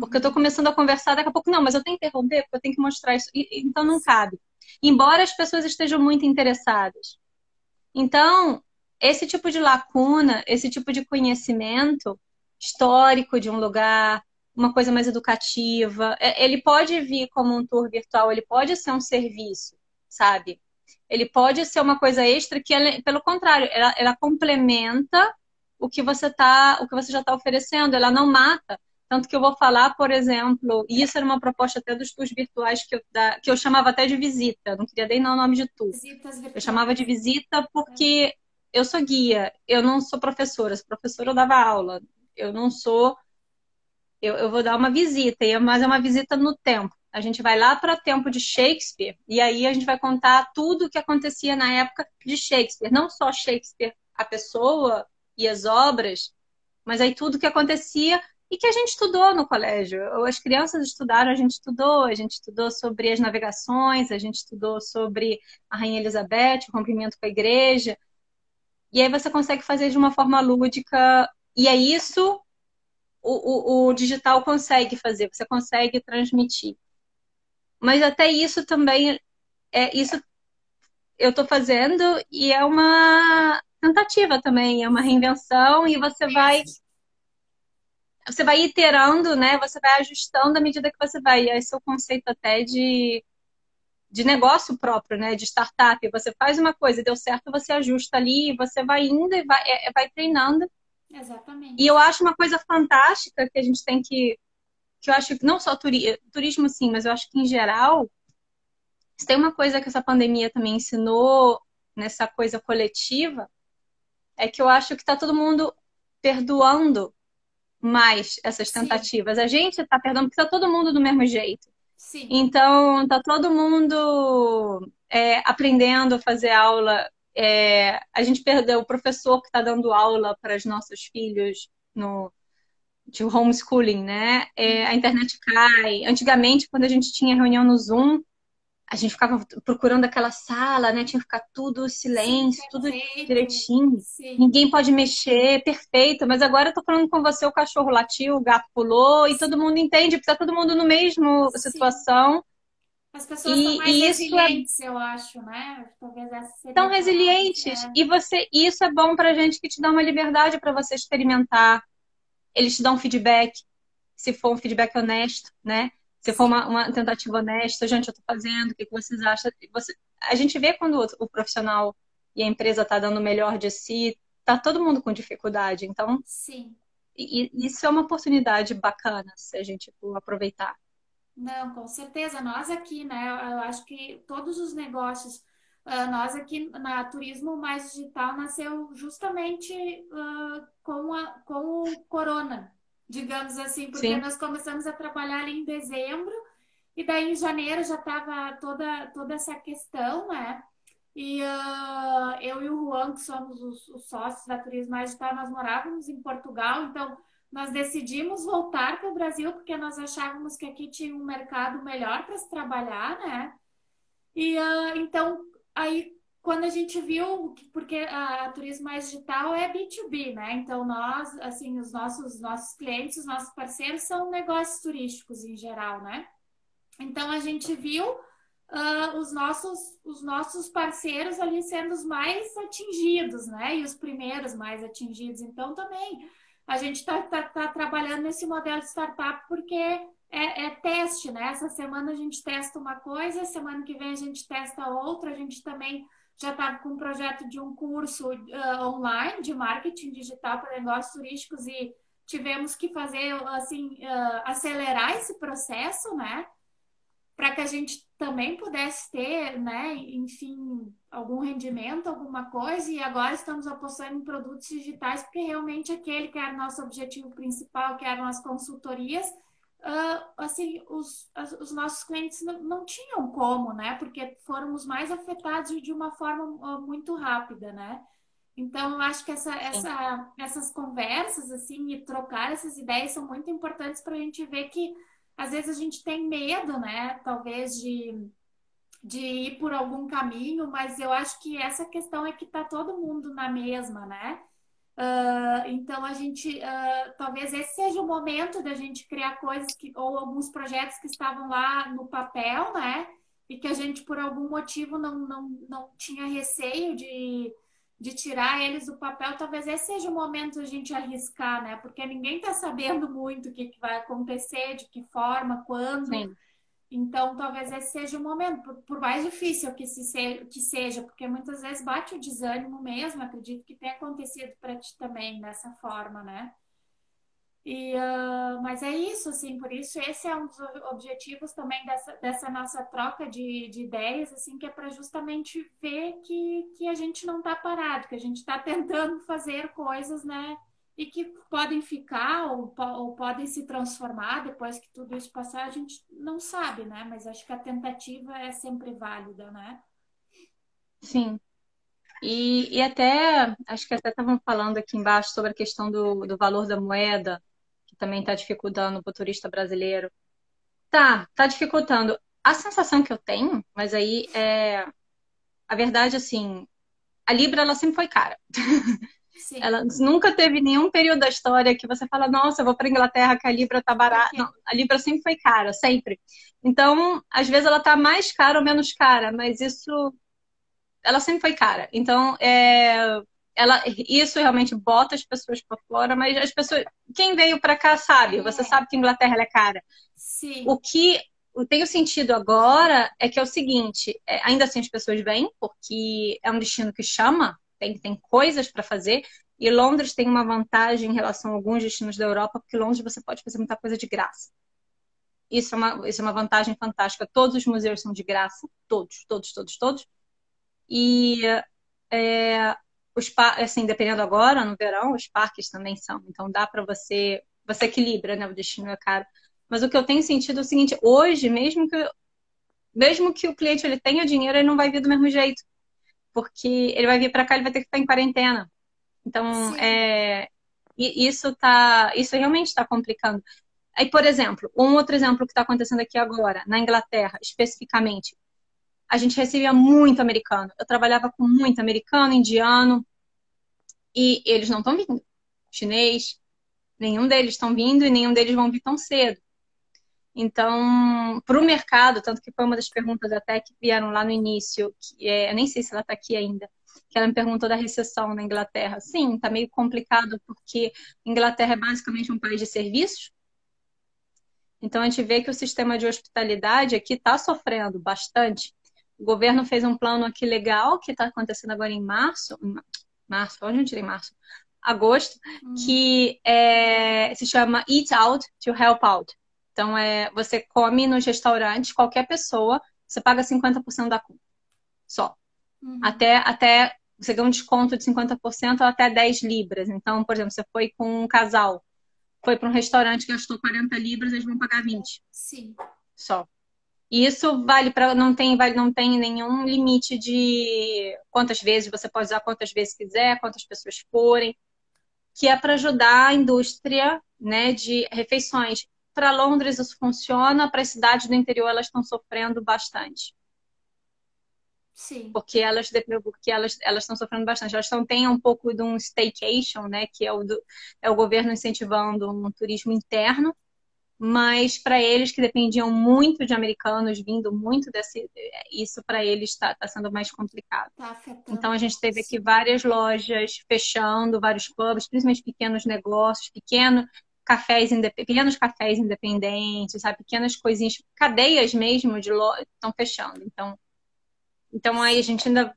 Porque eu estou começando a conversar, daqui a pouco, não, mas eu tenho que interromper, porque eu tenho que mostrar isso. E, então não cabe. Embora as pessoas estejam muito interessadas. Então, esse tipo de lacuna, esse tipo de conhecimento histórico de um lugar, uma coisa mais educativa, é, ele pode vir como um tour virtual, ele pode ser um serviço, sabe? Ele pode ser uma coisa extra que, ela, pelo contrário, ela, ela complementa o que você tá, o que você já está oferecendo, ela não mata. Tanto que eu vou falar, por exemplo, e isso era uma proposta até dos tours virtuais que eu, da, que eu chamava até de visita, não queria nem dar o nome de tour. Eu chamava de visita porque eu sou guia, eu não sou professora. Se professora eu dava aula. Eu não sou. Eu, eu vou dar uma visita, mas é uma visita no tempo. A gente vai lá para tempo de Shakespeare e aí a gente vai contar tudo o que acontecia na época de Shakespeare. Não só Shakespeare, a pessoa e as obras, mas aí tudo o que acontecia e que a gente estudou no colégio. As crianças estudaram, a gente estudou, a gente estudou sobre as navegações, a gente estudou sobre a Rainha Elizabeth, o rompimento com a igreja, e aí você consegue fazer de uma forma lúdica. E é isso o, o, o digital consegue fazer, você consegue transmitir. Mas até isso também é isso eu estou fazendo e é uma tentativa também, é uma reinvenção e você vai você vai iterando, né? Você vai ajustando à medida que você vai. Esse é o conceito até de de negócio próprio, né? De startup. Você faz uma coisa, deu certo, você ajusta ali, você vai indo e vai, é, vai treinando. Exatamente. E eu acho uma coisa fantástica que a gente tem que. Que eu acho que não só turi, turismo, sim, mas eu acho que em geral. Se tem uma coisa que essa pandemia também ensinou nessa coisa coletiva, é que eu acho que está todo mundo perdoando mais essas tentativas. Sim. A gente está perdoando porque está todo mundo do mesmo jeito. Sim. Então, tá todo mundo é, aprendendo a fazer aula. É, a gente perdeu o professor que está dando aula para os nossos filhos no de homeschooling, né? É, a internet cai. Antigamente, quando a gente tinha reunião no Zoom, a gente ficava procurando aquela sala, né? Tinha que ficar tudo silêncio, Sim, tudo direitinho. Sim. Ninguém pode mexer, perfeito. Mas agora eu tô falando com você, o cachorro latiu, o gato pulou e todo mundo entende, porque tá todo mundo no mesmo Sim. situação. As pessoas e, mais é resilientes, é... eu acho, né? Talvez essa Tão resilientes. É. E você, isso é bom pra gente que te dá uma liberdade para você experimentar. Eles te dão feedback, se for um feedback honesto, né? Se for uma, uma tentativa honesta, gente, eu estou fazendo, o que, que vocês acham? Você, a gente vê quando o, o profissional e a empresa está dando o melhor de si, tá todo mundo com dificuldade. Então, Sim. E, isso é uma oportunidade bacana se a gente aproveitar. Não, com certeza. Nós aqui, né? Eu acho que todos os negócios, uh, nós aqui na Turismo Mais Digital nasceu justamente uh, com, a, com o Corona, digamos assim, porque Sim. nós começamos a trabalhar ali em dezembro e daí em janeiro já estava toda, toda essa questão, né? E uh, eu e o Juan, que somos os, os sócios da Turismo Mais Digital, nós morávamos em Portugal, então nós decidimos voltar para o Brasil porque nós achávamos que aqui tinha um mercado melhor para se trabalhar, né? E uh, então aí quando a gente viu porque a, a, turismo mais digital é B2B, né? Então nós, assim, os nossos nossos clientes, os nossos parceiros são negócios turísticos em geral, né? Então a gente viu uh, os nossos os nossos parceiros ali sendo os mais atingidos, né? E os primeiros mais atingidos. Então também a gente está tá, tá trabalhando nesse modelo de startup porque é, é, teste, né? Essa semana a gente testa uma coisa, semana que vem a gente testa outra, a gente também já estava com um projeto de um curso uh, online de marketing digital para negócios turísticos e tivemos que fazer assim uh, acelerar esse processo, né? Para que a gente também pudesse ter, né, enfim, algum rendimento, alguma coisa, e agora estamos apostando em produtos digitais, porque realmente aquele que era o nosso objetivo principal, que eram as consultorias, uh, assim, os, os nossos clientes não, não, tinham como, né? Porque foram os mais afetados de uma forma muito rápida, né? Então, eu acho que essa, essa, essas conversas, assim, e trocar essas ideias são muito importantes para a gente ver que, às vezes, a gente tem medo, né? Talvez de de ir por algum caminho, mas eu acho que essa questão é que está todo mundo na mesma, né? Uh, então a gente uh, talvez esse seja o momento da gente criar coisas que, ou alguns projetos que estavam lá no papel, né? E que a gente por algum motivo não, não, não tinha receio de, de tirar eles do papel, talvez esse seja o momento da gente arriscar, né? Porque ninguém está sabendo muito o que, que, vai acontecer, de que forma, quando. Sim. Então, talvez esse seja o momento, por, por mais difícil que, se, que seja, porque muitas vezes bate o desânimo mesmo, acredito que tenha acontecido para ti também dessa forma, né? E, uh, mas é isso, assim, por isso esse é um dos objetivos também dessa, dessa nossa troca de, de ideias, assim, que é para justamente ver que, que a gente não está parado, que a gente está tentando fazer coisas, né? E que podem ficar ou, ou, podem se transformar depois que tudo isso passar, a gente não sabe, né? Mas acho que a tentativa é sempre válida, né? Sim. E, e até, acho que até estavam falando aqui embaixo sobre a questão do, do valor da moeda, que também está dificultando o turista brasileiro. Tá, tá dificultando. A sensação que eu tenho, mas aí é. A verdade, assim, a Libra ela sempre foi cara. Sim. Ela nunca teve nenhum período da história que você fala, nossa, eu vou para Inglaterra que a Libra tá barata. Não, a Libra sempre foi cara, sempre. Então, às vezes ela tá mais cara ou menos cara, mas isso ela sempre foi cara. Então, é, ela, isso realmente bota as pessoas para fora, mas as pessoas, quem veio para cá sabe, você é. sabe que Inglaterra é cara. Sim. O que tem o sentido agora é que é o seguinte, é, ainda assim as pessoas vêm, porque é um destino que chama, tem, tem coisas para fazer. E Londres tem uma vantagem em relação a alguns destinos da Europa, porque Londres você pode fazer muita coisa de graça. Isso é uma, isso é uma vantagem fantástica. Todos os museus são de graça, todos, todos, todos, todos. E é, os assim, dependendo agora, no verão, os parques também são. Então dá para você, você equilibra, né? O destino é caro. Mas o que eu tenho sentido é o seguinte: hoje, mesmo que mesmo que o cliente ele tenha dinheiro, ele não vai vir do mesmo jeito porque ele vai vir para cá, ele vai ter que ficar em quarentena. Então, é, isso tá, isso realmente está complicando. Aí, por exemplo, um outro exemplo que está acontecendo aqui agora, na Inglaterra, especificamente, a gente recebia muito americano. Eu trabalhava com muito americano, indiano, e eles não estão vindo. Chinês, nenhum deles estão vindo e nenhum deles vão vir tão cedo. Então, para o mercado, tanto que foi uma das perguntas até que vieram lá no início, que é, eu nem sei se ela está aqui ainda, que ela me perguntou da recessão na Inglaterra. Sim, está meio complicado porque Inglaterra é basicamente um país de serviços. Então a gente vê que o sistema de hospitalidade aqui está sofrendo bastante. O governo fez um plano aqui legal que está acontecendo agora em março, março, onde eu tirei março? Agosto, hum. que é, se chama Eat Out to Help Out. Então é, você come nos restaurantes, qualquer pessoa, você paga 50% da conta. Só. Uhum. Até, até você ganha um desconto de 50% ou até 10 libras. Então, por exemplo, você foi com um casal, foi para um restaurante, gastou 40 libras, eles vão pagar 20. Sim. Só. E isso vale para não tem vale não tem nenhum limite de quantas vezes você pode usar quantas vezes quiser, quantas pessoas forem, que é para ajudar a indústria, né, de refeições. Para Londres isso funciona, para as cidades do interior elas estão sofrendo bastante. Sim. Porque elas, porque elas, elas estão sofrendo bastante. Elas estão, têm um pouco de um staycation, né? Que é o, do, é o governo incentivando um turismo interno. Mas para eles que dependiam muito de americanos vindo muito desse. Isso para eles está tá sendo mais complicado. Tá então a gente teve aqui várias lojas fechando, vários pubs, principalmente pequenos negócios, pequeno, cafés, pequenos cafés independentes, sabe? pequenas coisinhas, cadeias mesmo de loja estão fechando. Então, então aí a gente ainda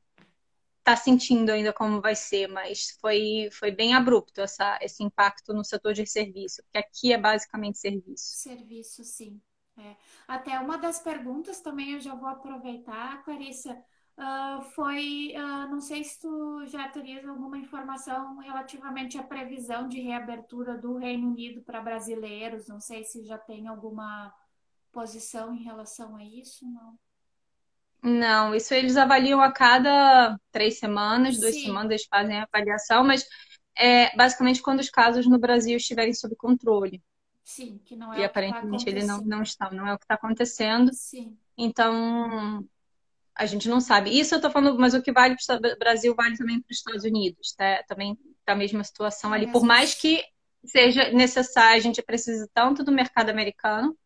está sentindo ainda como vai ser, mas foi, foi bem abrupto essa, esse impacto no setor de serviço, porque aqui é basicamente serviço. Serviço, sim. É. Até uma das perguntas também eu já vou aproveitar, Clarissa, uh, foi, uh, não sei se tu já terias alguma informação relativamente à previsão de reabertura do Reino Unido para brasileiros, não sei se já tem alguma posição em relação a isso, não? Não, isso eles avaliam a cada três semanas, duas Sim. semanas eles fazem a avaliação, mas é basicamente quando os casos no Brasil estiverem sob controle. Sim, que não é E tá aparentemente tá ele não, não está, não é o que está acontecendo. Sim. Então, a gente não sabe. Isso eu estou falando, mas o que vale para o Brasil vale também para os Estados Unidos, tá? Também tá a mesma situação ali. Por mais que seja necessário, a gente precisa tanto do mercado americano,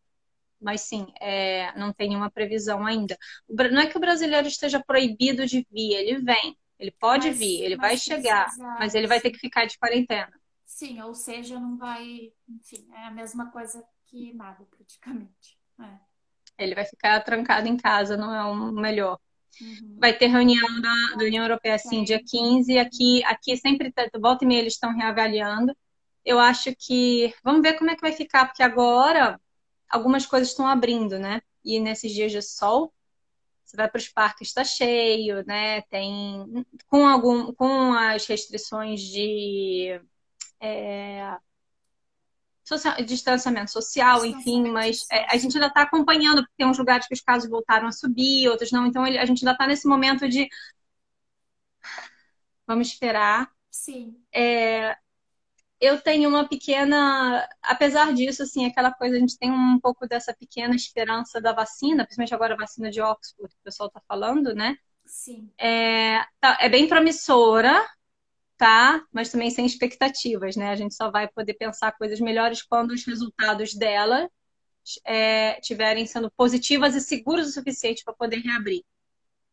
mas sim, é, não tem nenhuma previsão ainda. Não é que o brasileiro esteja proibido de vir, ele vem, ele pode mas, vir, ele vai chegar, mas ele vai ter que ficar de quarentena. Sim, ou seja, não vai, enfim, é a mesma coisa que nada, praticamente. É. Ele vai ficar trancado em casa, não é o melhor. Uhum. Vai ter reunião da, da União Europeia, assim, dia 15. Aqui, aqui sempre, tá, volta e meia, eles estão reavaliando. Eu acho que. Vamos ver como é que vai ficar, porque agora algumas coisas estão abrindo, né? E nesses dias de sol, você vai para os parques, está cheio, né? Tem com algum com as restrições de é, social, distanciamento social, enfim, mas é, a gente ainda está acompanhando, porque tem uns lugares que os casos voltaram a subir, outros não, então a gente ainda está nesse momento de vamos esperar. Sim. É, eu tenho uma pequena, apesar disso, assim, aquela coisa, a gente tem um pouco dessa pequena esperança da vacina, principalmente agora a vacina de Oxford, que o pessoal está falando, né? Sim. É, tá, é bem promissora, Mas também sem expectativas, né? A gente só vai poder pensar coisas melhores quando os resultados dela é, tiverem sendo positivas e seguros o suficiente para poder reabrir.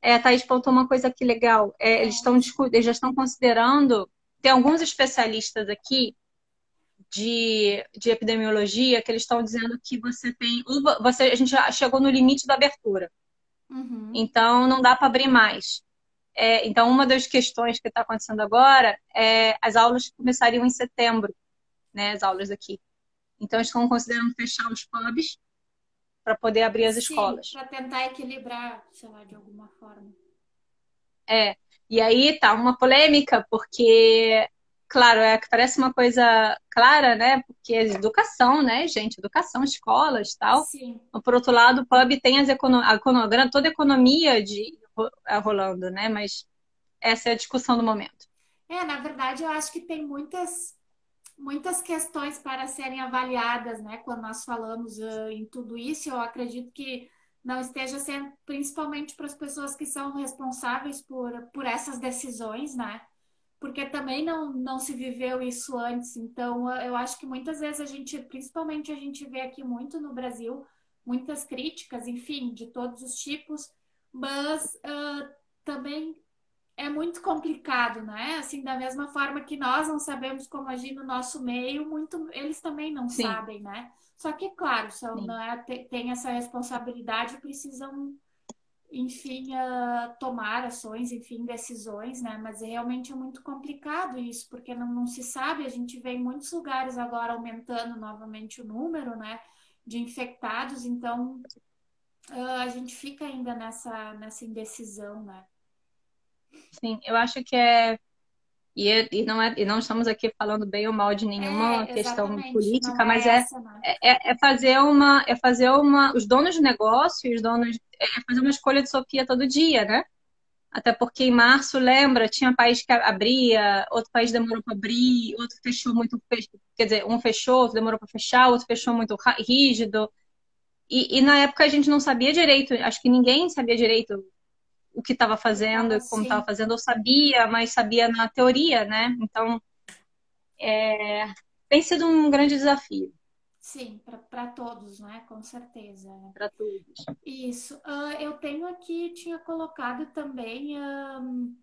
É, a Thaís pontou uma coisa aqui legal. É, eles, estão, eles já estão considerando tem alguns especialistas aqui de, de epidemiologia que eles estão dizendo que você tem. Você, a gente já chegou no limite da abertura. Uhum. Então não dá para abrir mais. É, então, uma das questões que está acontecendo agora é as aulas começariam em setembro, né? As aulas aqui. Então, eles estão considerando fechar os pubs para poder abrir as Sim, escolas. Para tentar equilibrar, sei lá, de alguma forma. É. E aí tá uma polêmica, porque, claro, é que parece uma coisa clara, né? Porque é educação, né, gente? Educação, escolas tal. Sim. Por outro lado, o pub tem as econo a, toda a economia de, rolando, né? Mas essa é a discussão do momento. É, na verdade, eu acho que tem muitas muitas questões para serem avaliadas, né? Quando nós falamos uh, em tudo isso, eu acredito que não esteja sendo, principalmente para as pessoas que são responsáveis por, por essas decisões, né? Porque também não, não se viveu isso antes. Então, eu acho que muitas vezes a gente, principalmente a gente vê aqui muito no Brasil, muitas críticas, enfim, de todos os tipos, mas uh, também é muito complicado, né? Assim, da mesma forma que nós não sabemos como agir no nosso meio, muito eles também não Sim. sabem, né? Só que, claro, são, né, tem essa responsabilidade, precisam, enfim, uh, tomar ações, enfim, decisões, né? Mas realmente é muito complicado isso, porque não, não se sabe, a gente vê em muitos lugares agora aumentando novamente o número, né? De infectados, então a gente fica ainda nessa, nessa indecisão, né? Sim, eu acho que é e, é, e, não é, e não estamos aqui falando bem ou mal de nenhuma é, questão política, mas é, essa, né? é, é, fazer uma. É fazer uma. Os donos de negócio, os donos. É fazer uma escolha de Sofia todo dia, né? Até porque em março, lembra, tinha país que abria, outro país demorou para abrir, outro fechou muito. Quer dizer, um fechou, outro demorou para fechar, outro fechou muito rígido. E, e na época a gente não sabia direito, acho que ninguém sabia direito o que estava fazendo, ah, como estava fazendo, eu sabia, mas sabia na teoria, né? Então, é, tem sido um grande desafio. Sim, para todos, né? Com certeza. Para todos. Isso. Uh, eu tenho aqui, tinha colocado também. Uh,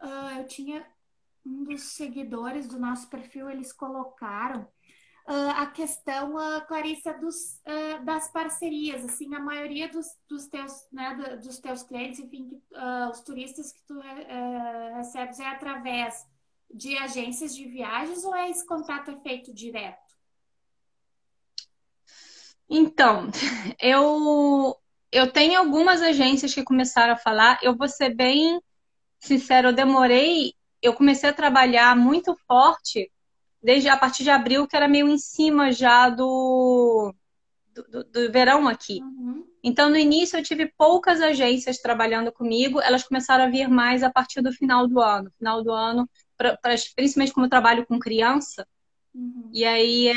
uh, eu tinha um dos seguidores do nosso perfil, eles colocaram uh, a questão, uh, Clarissa, dos, uh, das parcerias. Assim, a maioria dos, dos, teus, né, dos teus clientes, enfim, que, os turistas que tu recebes é através de agências de viagens ou é esse contato é feito direto? Então, eu eu tenho algumas agências que começaram a falar. Eu vou ser bem sincero, eu demorei. Eu comecei a trabalhar muito forte desde a partir de abril, que era meio em cima já do, do, do verão aqui. Uhum. Então, no início, eu tive poucas agências trabalhando comigo, elas começaram a vir mais a partir do final do ano. Final do ano, pra, pra principalmente como eu trabalho com criança. Uhum. E aí, é,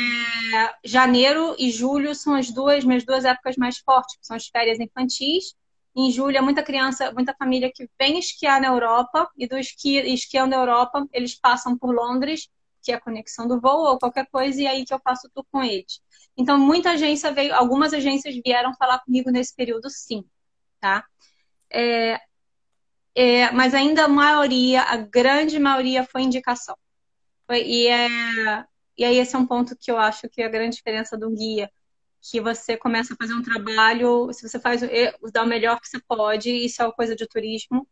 janeiro e julho são as duas, minhas duas épocas mais fortes, que são as férias infantis. Em julho, é muita criança, muita família que vem esquiar na Europa, e do esqui, esquiando na Europa, eles passam por Londres que é a conexão do voo ou qualquer coisa, e aí que eu faço tudo com eles. Então, muita agência veio, algumas agências vieram falar comigo nesse período, sim, tá? É, é, mas ainda a maioria, a grande maioria foi indicação. Foi, e, é, e aí esse é um ponto que eu acho que é a grande diferença do guia, que você começa a fazer um trabalho, se você faz dá o melhor que você pode, isso é uma coisa de turismo,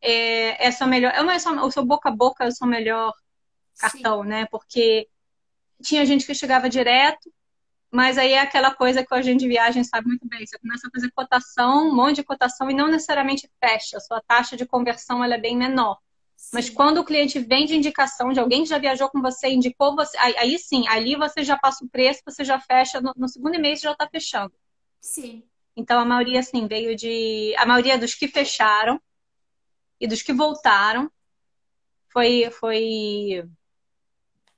é, é só melhor, é, é o seu boca a boca é o seu melhor cartão, Sim. né? Porque tinha gente que chegava direto, mas aí é aquela coisa que o agente de viagem sabe muito bem. Você começa a fazer cotação, um monte de cotação, e não necessariamente fecha. A sua taxa de conversão ela é bem menor. Sim. Mas quando o cliente vem de indicação de alguém que já viajou com você, indicou você, aí, aí sim, ali você já passa o preço, você já fecha, no, no segundo mês já está fechando. Sim. Então a maioria, assim, veio de. A maioria dos que fecharam e dos que voltaram foi, foi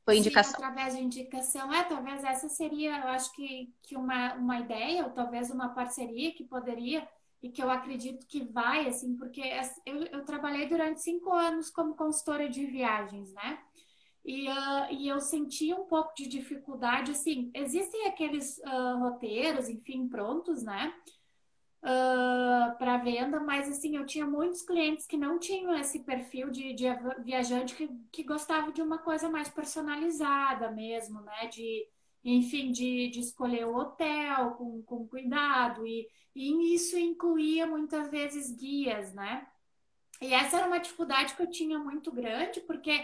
foi indicação. Sim, através de indicação. É, talvez essa seria, eu acho que, que uma, uma ideia, ou talvez uma parceria que poderia, e que eu acredito que vai, assim, porque eu, eu trabalhei durante cinco anos como consultora de viagens, né? E, uh, e eu senti um pouco de dificuldade, assim, existem aqueles uh, roteiros, enfim, prontos, né? Uh, para venda, mas assim, eu tinha muitos clientes que não tinham esse perfil de, de viajante que, que gostava de uma coisa mais personalizada mesmo, né? De, enfim, de, de escolher o hotel com, com cuidado, e, e isso incluía muitas vezes guias, né? E essa era uma dificuldade que eu tinha muito grande, porque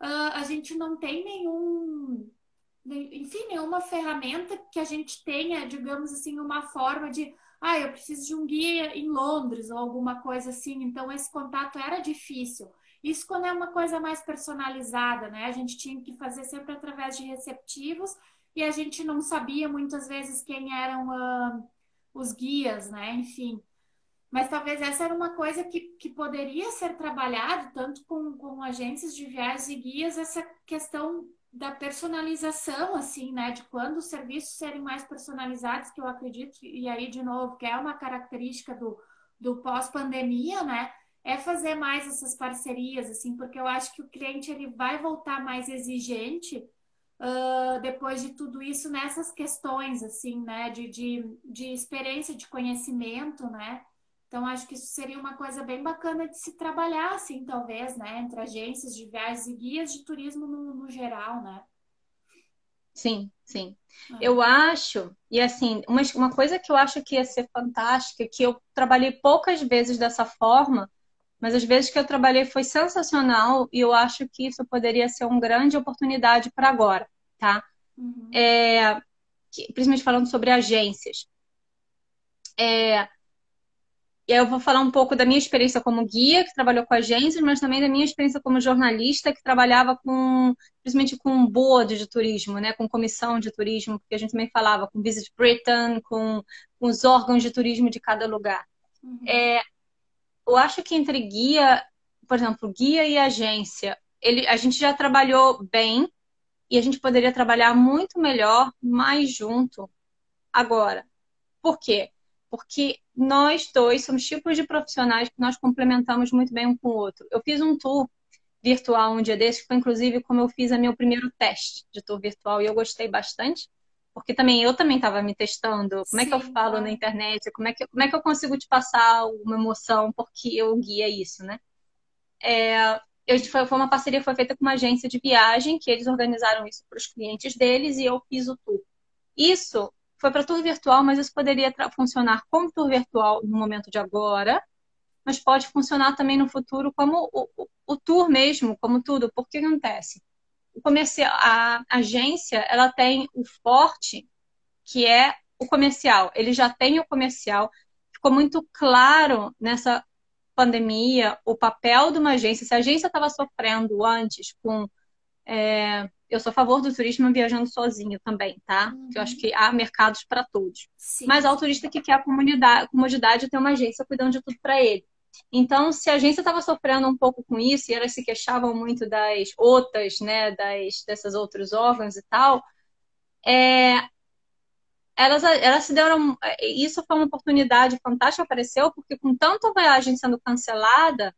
uh, a gente não tem nenhum, enfim, nenhuma ferramenta que a gente tenha, digamos assim, uma forma de ah, eu preciso de um guia em Londres ou alguma coisa assim. Então, esse contato era difícil. Isso quando é uma coisa mais personalizada, né? A gente tinha que fazer sempre através de receptivos e a gente não sabia muitas vezes quem eram uh, os guias, né? Enfim. Mas talvez essa era uma coisa que, que poderia ser trabalhado tanto com, com agências de viagens e guias, essa questão da personalização, assim, né? De quando os serviços serem mais personalizados, que eu acredito, e aí, de novo, que é uma característica do, do pós-pandemia, né? É fazer mais essas parcerias, assim, porque eu acho que o cliente ele vai voltar mais exigente uh, depois de tudo isso nessas questões, assim, né? De, de, de experiência, de conhecimento, né? Então, acho que isso seria uma coisa bem bacana de se trabalhar, assim, talvez, né? Entre agências de viagens e guias de turismo no, no geral, né? Sim, sim. É. Eu acho, e assim, uma, uma coisa que eu acho que ia ser fantástica, que eu trabalhei poucas vezes dessa forma, mas as vezes que eu trabalhei foi sensacional e eu acho que isso poderia ser uma grande oportunidade para agora, tá? Uhum. É, principalmente falando sobre agências. É, eu vou falar um pouco da minha experiência como guia, que trabalhou com agências, mas também da minha experiência como jornalista, que trabalhava com, principalmente com board de turismo, né? com comissão de turismo, porque a gente também falava com Visit Britain, com, com os órgãos de turismo de cada lugar. Uhum. É, eu acho que entre guia, por exemplo, guia e agência, ele, a gente já trabalhou bem e a gente poderia trabalhar muito melhor, mais junto agora. Por quê? Porque nós dois somos tipos de profissionais que nós complementamos muito bem um com o outro. Eu fiz um tour virtual um dia desse, que foi inclusive como eu fiz o meu primeiro teste de tour virtual e eu gostei bastante, porque também eu também estava me testando, como Sim, é que eu falo na internet, como é, que, como é que eu consigo te passar uma emoção, porque eu guia isso, né? É, eu, foi, foi uma parceria foi feita com uma agência de viagem, que eles organizaram isso para os clientes deles e eu fiz o tour. Isso foi para tour virtual, mas isso poderia funcionar como tour virtual no momento de agora, mas pode funcionar também no futuro como o, o, o tour mesmo, como tudo. Por que acontece? O comercial, a agência, ela tem o forte, que é o comercial. Ele já tem o comercial. Ficou muito claro nessa pandemia o papel de uma agência. Se a agência estava sofrendo antes com é, eu sou a favor do turismo viajando sozinho também, tá? Uhum. Eu acho que há mercados para todos. Sim. Mas há o turista que quer a comunidade, comodidade ter uma agência cuidando de tudo para ele. Então, se a agência estava sofrendo um pouco com isso e elas se queixavam muito das outras, né, das dessas outros órgãos e tal, é, elas, elas se deram. Isso foi uma oportunidade fantástica, apareceu, porque com tanta viagem sendo cancelada,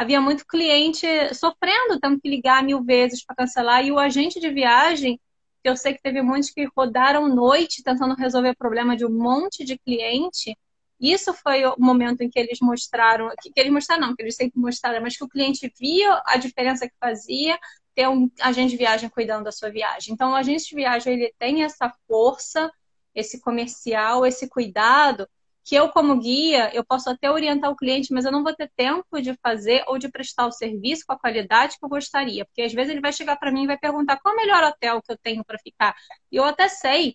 havia muito cliente sofrendo, tendo que ligar mil vezes para cancelar, e o agente de viagem, que eu sei que teve muitos que rodaram noite tentando resolver o problema de um monte de cliente. Isso foi o momento em que eles mostraram, que, que eles mostraram não, que eles sempre mostraram, mas que o cliente via a diferença que fazia ter um agente de viagem cuidando da sua viagem. Então, o agente de viagem ele tem essa força, esse comercial, esse cuidado que eu, como guia, eu posso até orientar o cliente, mas eu não vou ter tempo de fazer ou de prestar o serviço com a qualidade que eu gostaria. Porque às vezes ele vai chegar para mim e vai perguntar qual é o melhor hotel que eu tenho para ficar. E eu até sei,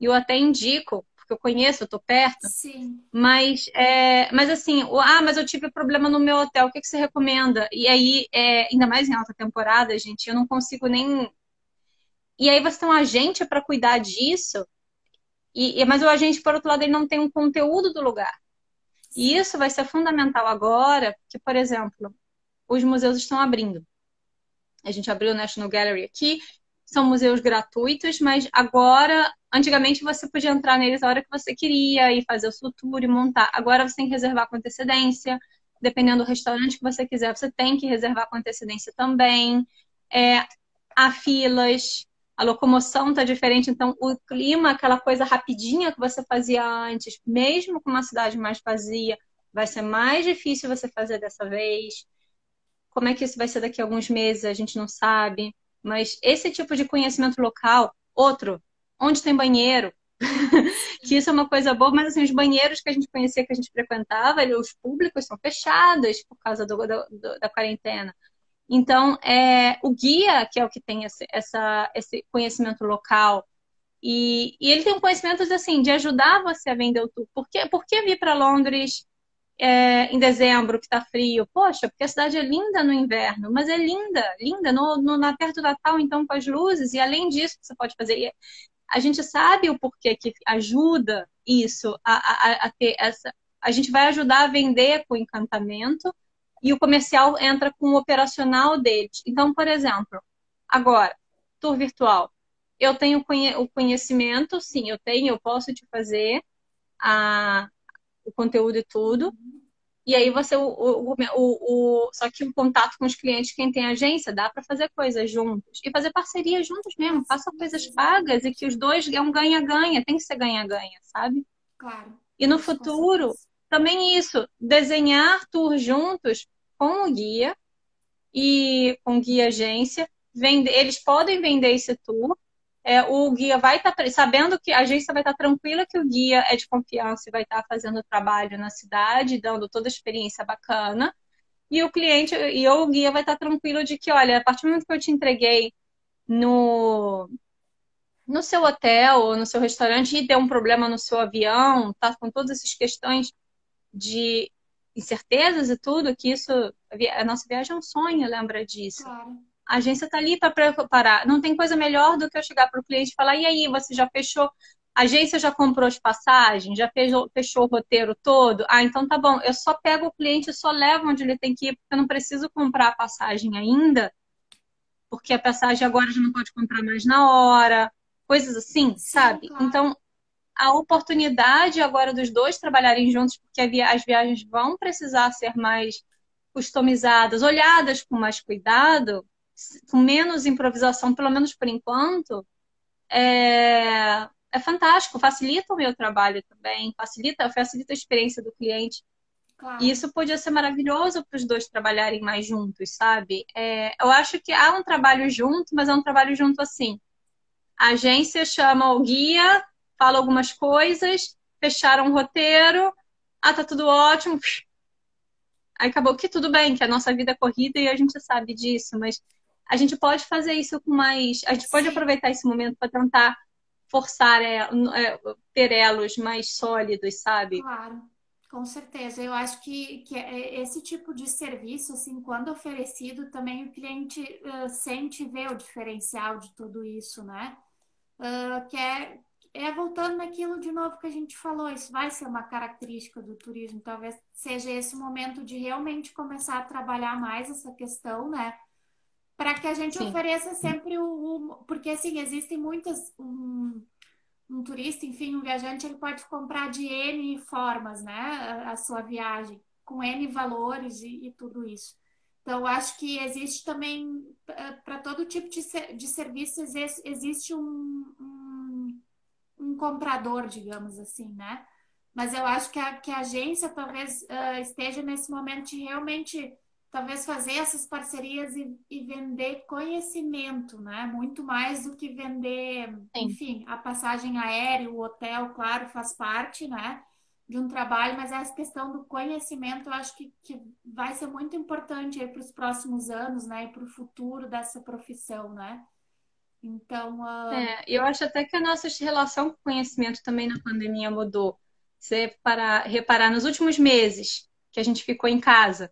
e eu até indico, porque eu conheço, eu tô perto. Sim. Mas, é, mas assim, ah, mas eu tive problema no meu hotel, o que, que você recomenda? E aí, é, ainda mais em alta temporada, gente, eu não consigo nem. E aí você tem um agente para cuidar disso e, mas o agente, por outro lado, ele não tem um conteúdo do lugar. E isso vai ser fundamental agora, porque, por exemplo, os museus estão abrindo. A gente abriu o National Gallery aqui, são museus gratuitos, mas agora, antigamente você podia entrar neles a hora que você queria e fazer o seu tour e montar. Agora você tem que reservar com antecedência, dependendo do restaurante que você quiser, você tem que reservar com antecedência também. É, há filas, a locomoção está diferente, então o clima, aquela coisa rapidinha que você fazia antes, mesmo com uma cidade mais vazia, vai ser mais difícil você fazer dessa vez. Como é que isso vai ser daqui a alguns meses, a gente não sabe. Mas esse tipo de conhecimento local, outro, onde tem banheiro, que isso é uma coisa boa, mas assim, os banheiros que a gente conhecia, que a gente frequentava, os públicos são fechados por causa do, do, da quarentena. Então, é, o guia, que é o que tem esse, essa, esse conhecimento local, e, e, ele tem um conhecimento de, assim, de ajudar você a vender o tour. Por que, por que vir para Londres é, em dezembro, que está frio? Poxa, porque a cidade é linda no inverno, mas é linda, linda no, no, na perto do Natal, então, com as luzes, e além disso, você pode fazer. A gente sabe o porquê que ajuda isso a, a, a ter essa. A gente vai ajudar a vender com encantamento, e o comercial entra com o operacional deles. Então, por exemplo, agora, tour virtual. Eu tenho o conhecimento, sim, eu tenho, eu posso te fazer a, o conteúdo e tudo. E aí você, o, o, o, o, só que o contato com os clientes, quem tem agência, dá para fazer coisas juntos. E fazer parceria juntos mesmo, faça coisas pagas e que os dois é um ganha-ganha, tem que ser ganha-ganha, sabe? Claro. E no futuro, também isso, desenhar tour juntos com o guia e com guia agência. Vende, eles podem vender esse tour é, o guia vai estar, tá, sabendo que a agência vai estar tá tranquila que o guia é de confiança e vai estar tá fazendo o trabalho na cidade, dando toda a experiência bacana. E o cliente, e o guia vai estar tranquilo de que, olha, a partir do momento que eu te entreguei no, no seu hotel ou no seu restaurante e deu um problema no seu avião, tá com todas essas questões de incertezas e tudo, que isso, a nossa viagem é um sonho, lembra disso. Claro. A agência está ali para preparar. Não tem coisa melhor do que eu chegar para o cliente e falar: e aí, você já fechou? A agência já comprou as passagens? Já fechou, fechou o roteiro todo? Ah, então tá bom. Eu só pego o cliente e só levo onde ele tem que ir, porque eu não preciso comprar a passagem ainda, porque a passagem agora já não pode comprar mais na hora. Coisas assim, Sim, sabe? Claro. Então, a oportunidade agora dos dois trabalharem juntos, porque as viagens vão precisar ser mais customizadas, olhadas com mais cuidado, com menos improvisação, pelo menos por enquanto, é, é fantástico, facilita o meu trabalho também, facilita, facilita a experiência do cliente. Claro. E isso podia ser maravilhoso para os dois trabalharem mais juntos, sabe? É, eu acho que há um trabalho junto, mas é um trabalho junto assim. A agência chama o guia, fala algumas coisas, fecharam o roteiro, ah, tá tudo ótimo. Aí acabou que tudo bem, que a nossa vida é corrida e a gente sabe disso, mas a gente pode fazer isso com mais. A gente pode aproveitar esse momento para tentar forçar, é, é, ter elos mais sólidos, sabe? Claro, com certeza. Eu acho que, que é, esse tipo de serviço, assim, quando oferecido, também o cliente uh, sente ver o diferencial de tudo isso, né? Uh, que é, é voltando naquilo de novo que a gente falou, isso vai ser uma característica do turismo, talvez seja esse momento de realmente começar a trabalhar mais essa questão, né? para que a gente Sim. ofereça sempre o, o, porque assim existem muitas um, um, turista, enfim, um viajante ele pode comprar de n formas, né, a, a sua viagem com n valores e, e, tudo isso. Então acho que existe também para todo tipo de, de serviço existe um, um, um, comprador, digamos assim, né? Mas eu acho que a, que a agência talvez uh, esteja nesse momento de realmente talvez fazer essas parcerias e, e, vender conhecimento, né? Muito mais do que vender, Sim. enfim, a passagem aérea, o hotel, claro, faz parte, né? De um trabalho, mas essa questão do conhecimento eu acho que, que vai ser muito importante para os próximos anos, né? E para o futuro dessa profissão, né? Então. É, eu acho até que a nossa relação com o conhecimento também na pandemia mudou. Você para reparar nos últimos meses que a gente ficou em casa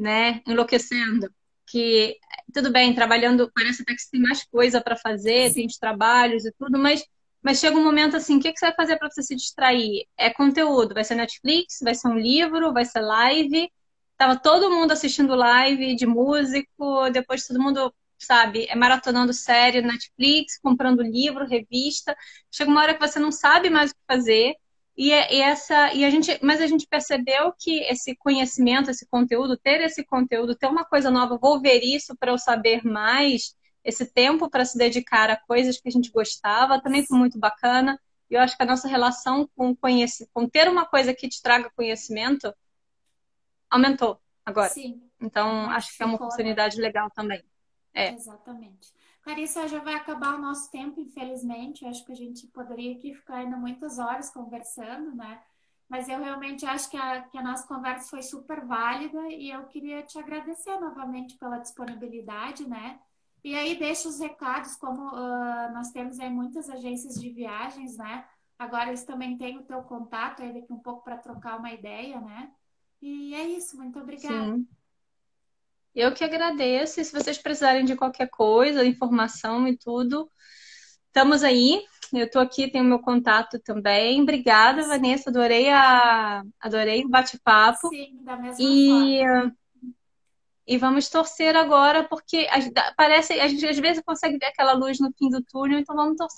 né, enlouquecendo. Que tudo bem, trabalhando, parece até que você tem mais coisa para fazer, tem os trabalhos e tudo, mas, mas chega um momento assim, o que, que você vai fazer para você se distrair? É conteúdo, vai ser Netflix, vai ser um livro, vai ser live. Tava todo mundo assistindo live de músico, depois todo mundo sabe, é maratonando série Netflix, comprando livro, revista. Chega uma hora que você não sabe mais o que fazer. E, é, e, essa, e a gente, mas a gente percebeu que esse conhecimento, esse conteúdo, ter esse conteúdo, ter uma coisa nova, vou ver isso para eu saber mais, esse tempo para se dedicar a coisas que a gente gostava, também foi muito bacana. E eu acho que a nossa relação com conhecer, com ter uma coisa que te traga conhecimento aumentou agora. Sim. Então, acho que é uma oportunidade legal também. É. Exatamente. Clarissa, já vai acabar o nosso tempo, infelizmente. Eu acho que a gente poderia aqui ficar ainda muitas horas conversando, né? Mas eu realmente acho que a, que a nossa conversa foi super válida e eu queria te agradecer novamente pela disponibilidade, né? E aí deixa os recados, como uh, nós temos aí muitas agências de viagens, né? Agora eles também têm o teu contato aí daqui um pouco para trocar uma ideia, né? E é isso, muito obrigada. Sim. Eu que agradeço. E se vocês precisarem de qualquer coisa, informação e tudo, estamos aí. Eu estou aqui, tenho meu contato também. Obrigada, Vanessa. Adorei a, adorei o bate-papo. Sim, da mesma e... forma. E vamos torcer agora, porque parece, a gente às vezes consegue ver aquela luz no fim do túnel, então vamos torcer